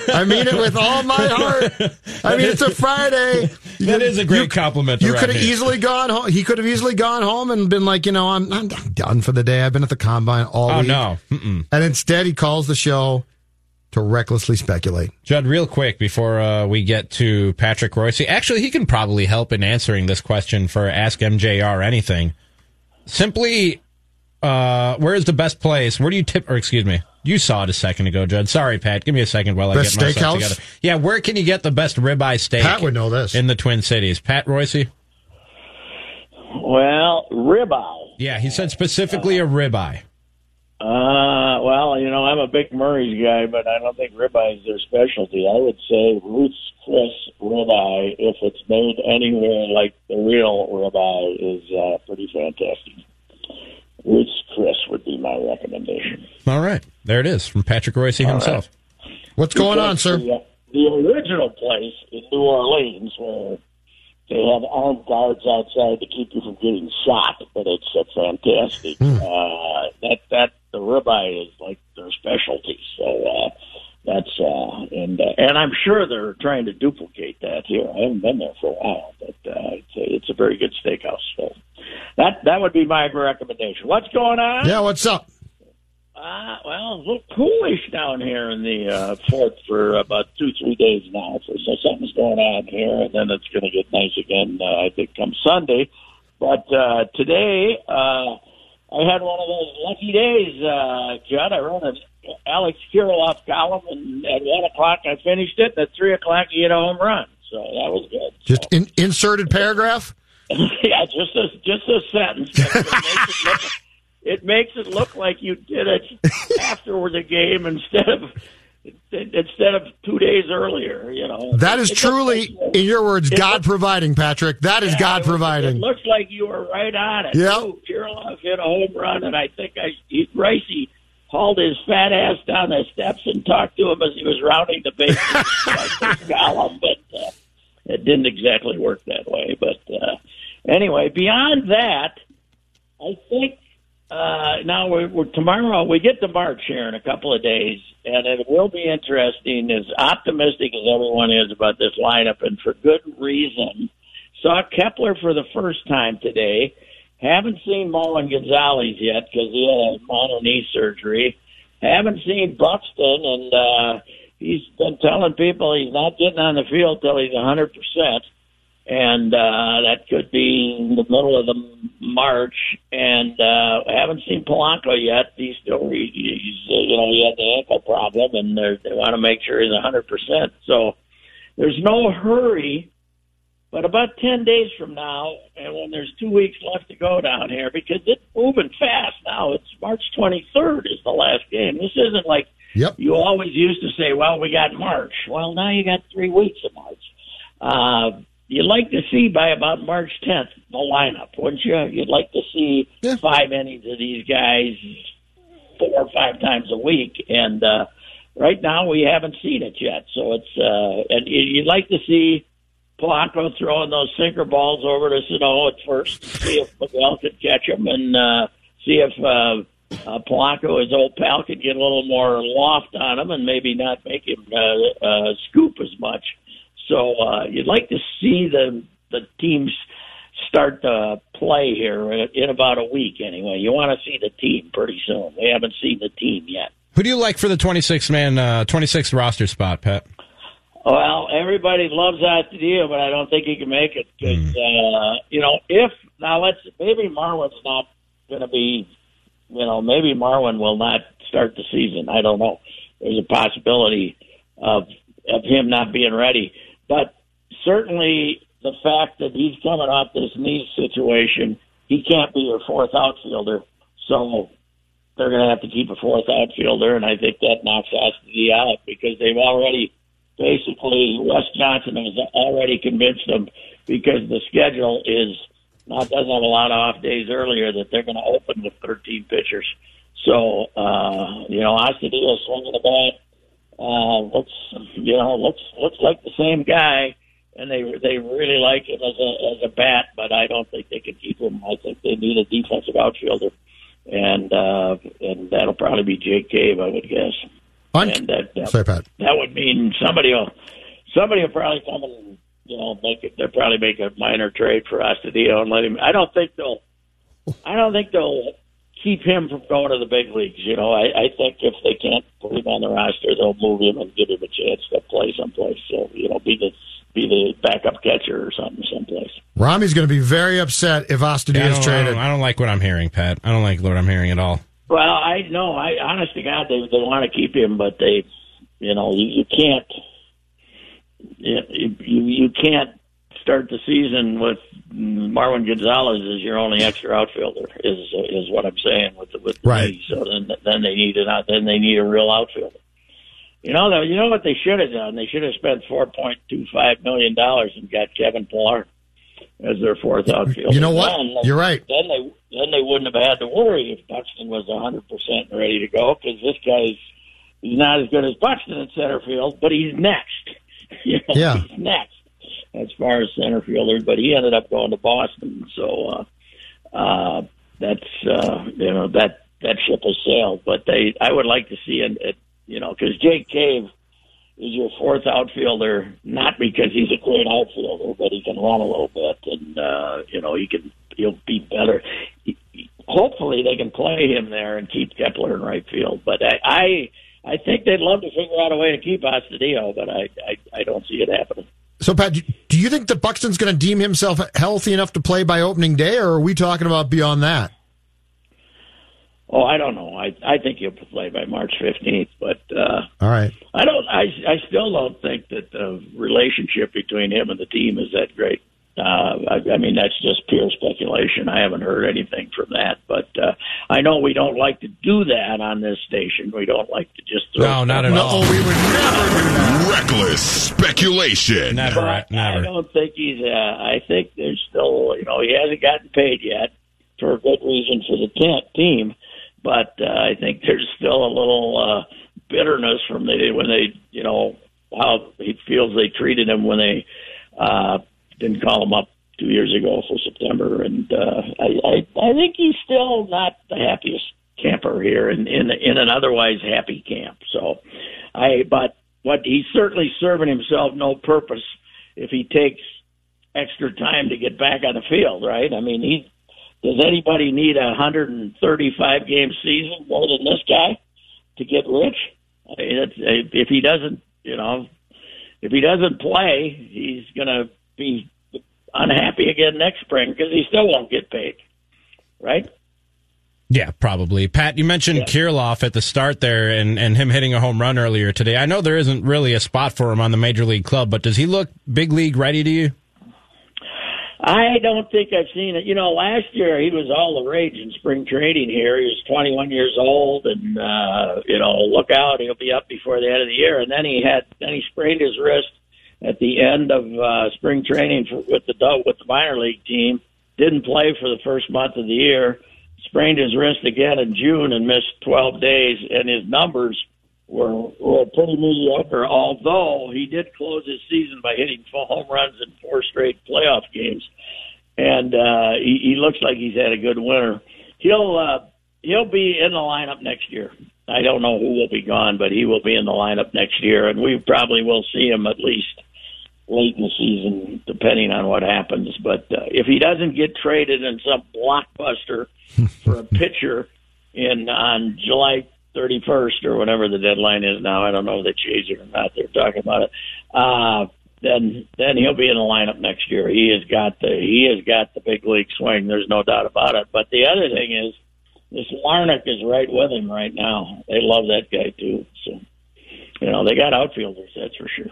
I mean it with all my heart. I mean it's a Friday. That is a great compliment. You could have easily gone home. He could have easily gone home and been like, you know, I'm, I'm done for the day. I've been at the combine all day. Oh week. no, Mm-mm. And instead, he calls the show to recklessly speculate. Judd. Real quick before uh, we get to Patrick Royce, actually, he can probably help in answering this question for Ask MJR anything. Simply, uh, where is the best place? Where do you tip? Or excuse me, you saw it a second ago, Judd. Sorry, Pat. Give me a second while I Best get myself steakhouse? together. Yeah, where can you get the best ribeye steak? Pat would know this. in the Twin Cities. Pat Royce. Well, ribeye. Yeah, he said specifically a ribeye. Uh, well, you know, I'm a big Murray's guy, but I don't think ribeye is their specialty. I would say Ruth's Chris ribeye, if it's made anywhere like the real ribeye, is uh, pretty fantastic. Ruth's Chris would be my recommendation. All right, there it is from Patrick Reusse himself. What's going on, sir? The, uh, the original place in New Orleans where they have armed guards outside to keep you from getting shot, but it's uh, fantastic. Uh, that that the ribeye is like their specialty. So uh, that's uh, and uh, and I'm sure they're trying to duplicate that here. I haven't been there for a while, but uh, it's a, it's a very good steakhouse. So that that would be my recommendation. What's going on? Yeah, what's up? Uh, well, a little coolish down here in the uh, fort for about two, three days now. So, so something's going on here, and then it's going to get nice again, uh, I think, come Sunday. But uh, today, uh, I had one of those lucky days, uh, Judd. I wrote an Alex Kirilloff column, and at 1 o'clock I finished it, and at 3 o'clock he hit a home run. So that was good. Just in, inserted paragraph? yeah, just a just a sentence. It makes it, look, it it like you did it after the game instead of instead of two days earlier. You know That is It truly, like- in your words, God looks- providing, Patrick. That is Yeah, God it- It providing. looks like you were right on it. Yep. Oh, Kirilloff hit a home run, and I think I he, Ricey hauled his fat ass down the steps and talked to him as he was rounding the bases. like column, but uh, it didn't exactly work that way. But uh, anyway, beyond that, I think uh, now we're, we're tomorrow we get to March here in a couple of days, and it will be interesting. As optimistic as everyone is about this lineup, and for good reason. Saw Kepler for the first time today. Haven't seen Marwin Gonzalez yet because he had a minor knee surgery. Haven't seen Buxton, and uh, he's been telling people he's not getting on the field till he's a hundred percent and uh, that could be in the middle of the March. And uh, I haven't seen Polanco yet. He's still, he- he's uh, you know, he had the ankle problem, and they want to make sure he's a hundred percent. So there's no hurry. But about ten days from now, and when there's two weeks left to go down here, because it's moving fast now. It's March 23rd is the last game. This isn't like Yep. you always used to say, "Well, we got March." Well, now you got three weeks of March. Uh, you'd like to see by about March 10th the lineup, wouldn't you? You'd like to see five innings of these guys four or five times a week, and uh, right now we haven't seen it yet. So it's uh, and you- you'd like to see Polanco throwing those sinker balls over to Sano at first, see if Miguel could catch them, and uh, see if uh, uh, Polanco, his old pal, could get a little more loft on him and maybe not make him uh, uh, scoop as much. So uh, you'd like to see the the teams start to play here in, about a week. Anyway, you want to see the team pretty soon. We haven't seen the team yet. Who do you like for the 26 man, uh, 26 roster spot, Pat? Well, everybody loves that deal, but I don't think he can make it. 'cause, uh, you know, if now let's maybe Marwin's not going to be you know, maybe Marwin will not start the season. I don't know. There's a possibility of of him not being ready, but certainly the fact that he's coming off this knee situation, he can't be your fourth outfielder. So they're going to have to keep a fourth outfielder, and I think that knocks Astudillo out because they've already basically Wes Johnson has already convinced them because the schedule is not doesn't have a lot of off days earlier that they're going to open with 13 pitchers. So uh, you know, Astudillo swinging the bat uh, looks you know looks looks like the same guy, and they they really like him as a as a bat, but I don't think they can keep him. I think they need a defensive outfielder, and uh, and that'll probably be Jake Cave, I would guess. Un- and that that, Sorry, Pat. that would mean somebody will somebody will probably come and you know make it. They'll probably make a minor trade for Astudillo and let him. I don't think they'll. I don't think they'll keep him from going to the big leagues. You know, I, I think if they can't put him on the roster, they'll move him and give him a chance to play someplace. So you know, be the be the backup catcher or something someplace. Rami's going to be very upset if Yeah, I, Astudillo don't, is I, traded. don't, I don't like what I'm hearing, Pat. I don't like what I'm hearing at all. Well, I know. I honest to God, they they want to keep him, but they, you know, you, you can't. You, you you can't start the season with Marwin Gonzalez is your only extra outfielder. Is is what I'm saying with the, with the Right. So then then they need an out. Then they need a real outfielder. You know, though, you know what they should have done? They should have spent four point two five million dollars and got Kevin Pillar as their fourth outfielder. You know what? Then- You're right. then they then they wouldn't have had to worry if Buxton was a hundred percent ready to go because this guy's he's not as good as Buxton in center field, but he's next. you know, Yeah. he's next as far as center fielder. But he ended up going to Boston, so uh, uh, that's uh, you know that that ship has sailed. But they I would like to see it, it you know because Jake Cave is your fourth outfielder, not because he's a great outfielder, but he can run a little bit, and uh, you know he can he'll be better. He- he- Hopefully, they can play him there and keep Kepler in right field. But I, I, I think they'd love to figure out a way to keep Astudillo, but I, I, I don't see it happening. So, Pat, do- do you think that Buxton's going to deem himself healthy enough to play by opening day, or are we talking about beyond that? Oh, I don't know. I, I think he'll play by March fifteenth, but uh, All right. I don't. I, I still don't think that the relationship between him and the team is that great. Uh, I, I mean, that's just pure speculation. I haven't heard anything from that, but uh, I know we don't like to do that on this station. We don't like to just throw No, not at all. out. we would never do that. Reckless speculation. Never, But I never. don't think he's. Uh, I think there's still, you know, he hasn't gotten paid yet for a good reason for the te- team. But uh, I think there's still a little uh, bitterness from the when they, you know, how he feels they treated him when they uh, didn't call him up two years ago for September. And uh, I, I, I think he's still not the happiest camper here in in, in an otherwise happy camp. So, I but what he's certainly serving himself no purpose if he takes extra time to get back on the field, right? I mean, he does anybody need a 135 game season more than this guy to get rich? I mean, it's, if he doesn't, you know, if he doesn't play, he's going to be unhappy again next spring because he still won't get paid, right? Yeah, probably. Pat, you mentioned Kirilloff at the start there and, and him hitting a home run earlier today. I know there isn't really a spot for him on the major league club, but does he look big league ready to you? I don't think I've seen it. You know, last year he was all the rage in spring training here. He was 21 years old, and uh, you know, look out, he'll be up before the end of the year. And then he had, then he sprained his wrist at the end of uh, spring training for, with the with the minor league team. Didn't play for the first month of the year. Sprained his wrist again in June and missed 12 days. And his numbers were, were pretty mediocre. Although he did close his season by hitting four home runs in four straight playoff games, and uh, he, he looks like he's had a good winter. He'll uh, he'll be in the lineup next year. I don't know who will be gone, but he will be in the lineup next year, and we probably will see him at least late in the season, depending on what happens. But uh, if he doesn't get traded in some blockbuster for a pitcher in on July 31st or whatever the deadline is now, I don't know if they changed it or not. They're talking about it. Uh, then then he'll be in the lineup next year. He has got the he has got the big league swing. There's no doubt about it. But the other thing is this Larnach is right with him right now. They love that guy too. So you know they got outfielders, that's for sure.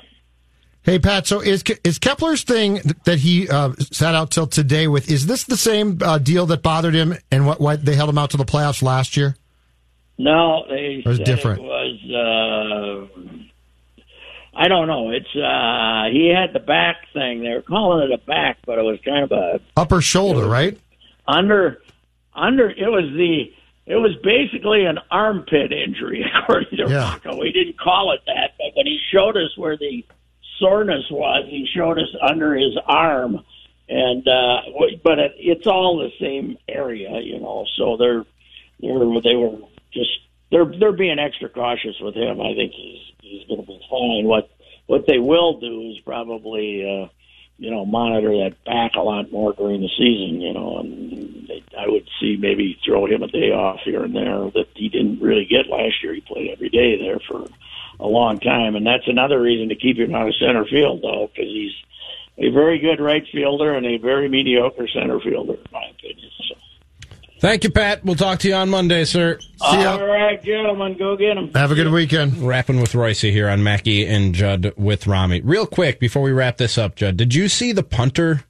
Hey Pat, so is is Kepler's thing that he uh, sat out till today with? Is this the same uh, deal that bothered him and what, what they held him out to the playoffs last year? No, they Or is said it different? it was. Uh, I don't know. It's uh, he had the back thing. They were calling it a back, but it was kind of a Upper shoulder, right? under under. It was the. It was basically an armpit injury, according to Yeah. Rocco. He didn't call it that, but when he showed us where the soreness was, he showed us under his arm, and uh, but it, it's all the same area, you know. So they're they're they were just they're they're being extra cautious with him. I think he's he's going to be fine. What what they will do is probably uh, you know monitor that back a lot more during the season. You know, and they, I would see maybe throw him a day off here and there that he didn't really get last year. He played every day there for a long time, and that's another reason to keep him out of center field though, because he's a very good right fielder and a very mediocre center fielder, in my opinion. So. Thank you, Pat. We'll talk to you on Monday, sir. See All right, gentlemen, go get him. Have a good weekend. Wrapping with Reusse here on Mackey and Judd with Rami. Real quick before we wrap this up, Judd, did you see the punter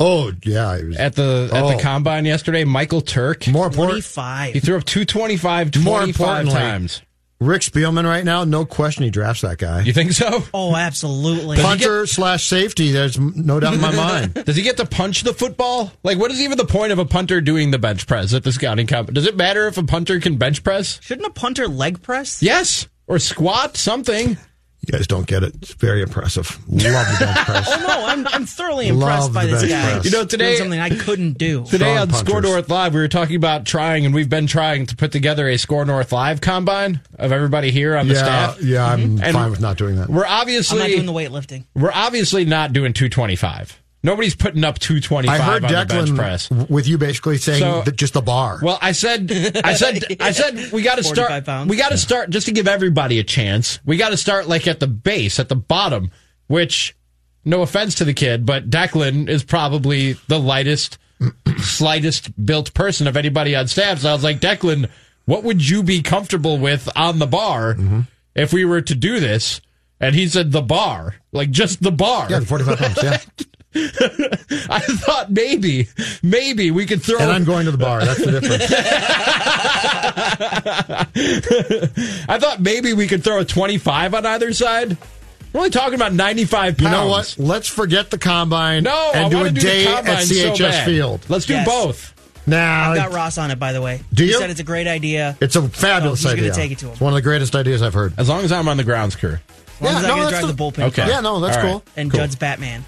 Oh yeah, it was, at the at Oh. the combine yesterday? Michael Turk. more important. Twenty-five. He threw up 225 More 25 importantly, times. Rick Spielman right now, no question he drafts that guy. You think so? Oh, absolutely. Punter slash safety. There's no doubt in my mind. Does he get to punch the football? Like, what is even the point of a punter doing the bench press at the scouting comp? Does it matter if a punter can bench press? Shouldn't a punter leg press? Yes. Or squat, something. You guys don't get it. It's very impressive. Love the bench press. Oh no, I'm I'm thoroughly Love impressed by the this bench guy. press. You know, today- Doing something I couldn't do. Today Strong on Score punters. North Live, we were talking about trying, and we've been trying to put together a SKOR North Live combine of everybody here on the Yeah, staff. yeah, I'm mm-hmm. And fine with not doing that. We're I'm obviously not doing the weightlifting. we're obviously not doing 225. Nobody's putting up 225 I heard on the bench press. with you basically saying So- that just the bar. Well, I said, I said, I said, we got to start. pounds. We got to start just to give everybody a chance. We got to start like at the base, at the bottom. Which, no offense to the kid, but Declan is probably the lightest, slightest built person of anybody on staff. So I was like, Declan, what would you be comfortable with on the bar Mm-hmm. if we were to do this? And he said the bar, like just the bar. yeah, 45 pounds. Yeah, I thought maybe, maybe we could throw. and I'm going to the bar. That's the difference. I thought maybe we could throw a 25 on either side. We're only talking about 95 pounds. You know what? Let's forget the combine No, and I do a do day combine at so CHS bad. Field. Let's do Yes. both. Now, I've got Ross on it, by the way. Do He you? said it's a great idea. it's a fabulous So he's gonna take it to him. It's one of the greatest ideas I've heard. As long as I'm on the grounds crew. As long Yeah, as I no, can that's drive the- the bullpen Okay. car. Yeah, no, that's All right. cool. And Cool. Judd's Batman.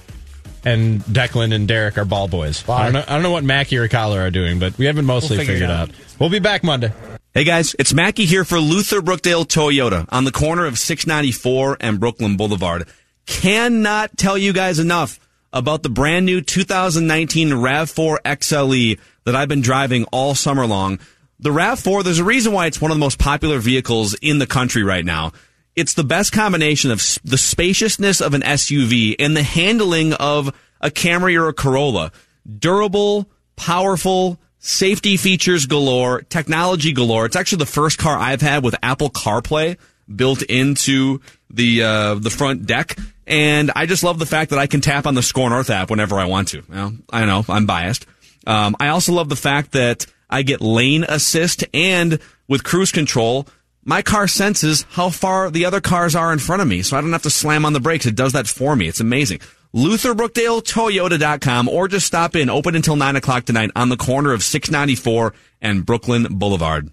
And Declan and Derek are ball boys. I don't, know, I don't know what Mackey or Coller are doing, but we haven't mostly We'll figure figured out. out. We'll be back Monday. Hey guys, it's Mackey here for Luther Brookdale Toyota on the corner of 694 and Brooklyn Boulevard. Cannot tell you guys enough about the brand new 2019 RAV4 XLE that I've been driving all summer long. The RAV4, there's a reason why it's one of the most popular vehicles in the country right now. It's the best combination of the spaciousness of an SUV and the handling of a Camry or a Corolla. Durable, powerful, safety features galore, technology galore. It's actually the first car I've had with Apple CarPlay built into the uh, the front deck, and I just love the fact that I can tap on the SKOR North app whenever I want to. Well, I know I'm biased. Um, I also love the fact that I get lane assist and with cruise control. My car senses how far the other cars are in front of me, so I don't have to slam on the brakes. It does that for me. It's amazing. LutherBrookdaleToyota.com or just stop in. Open until 9 o'clock tonight on the corner of 694 and Brooklyn Boulevard.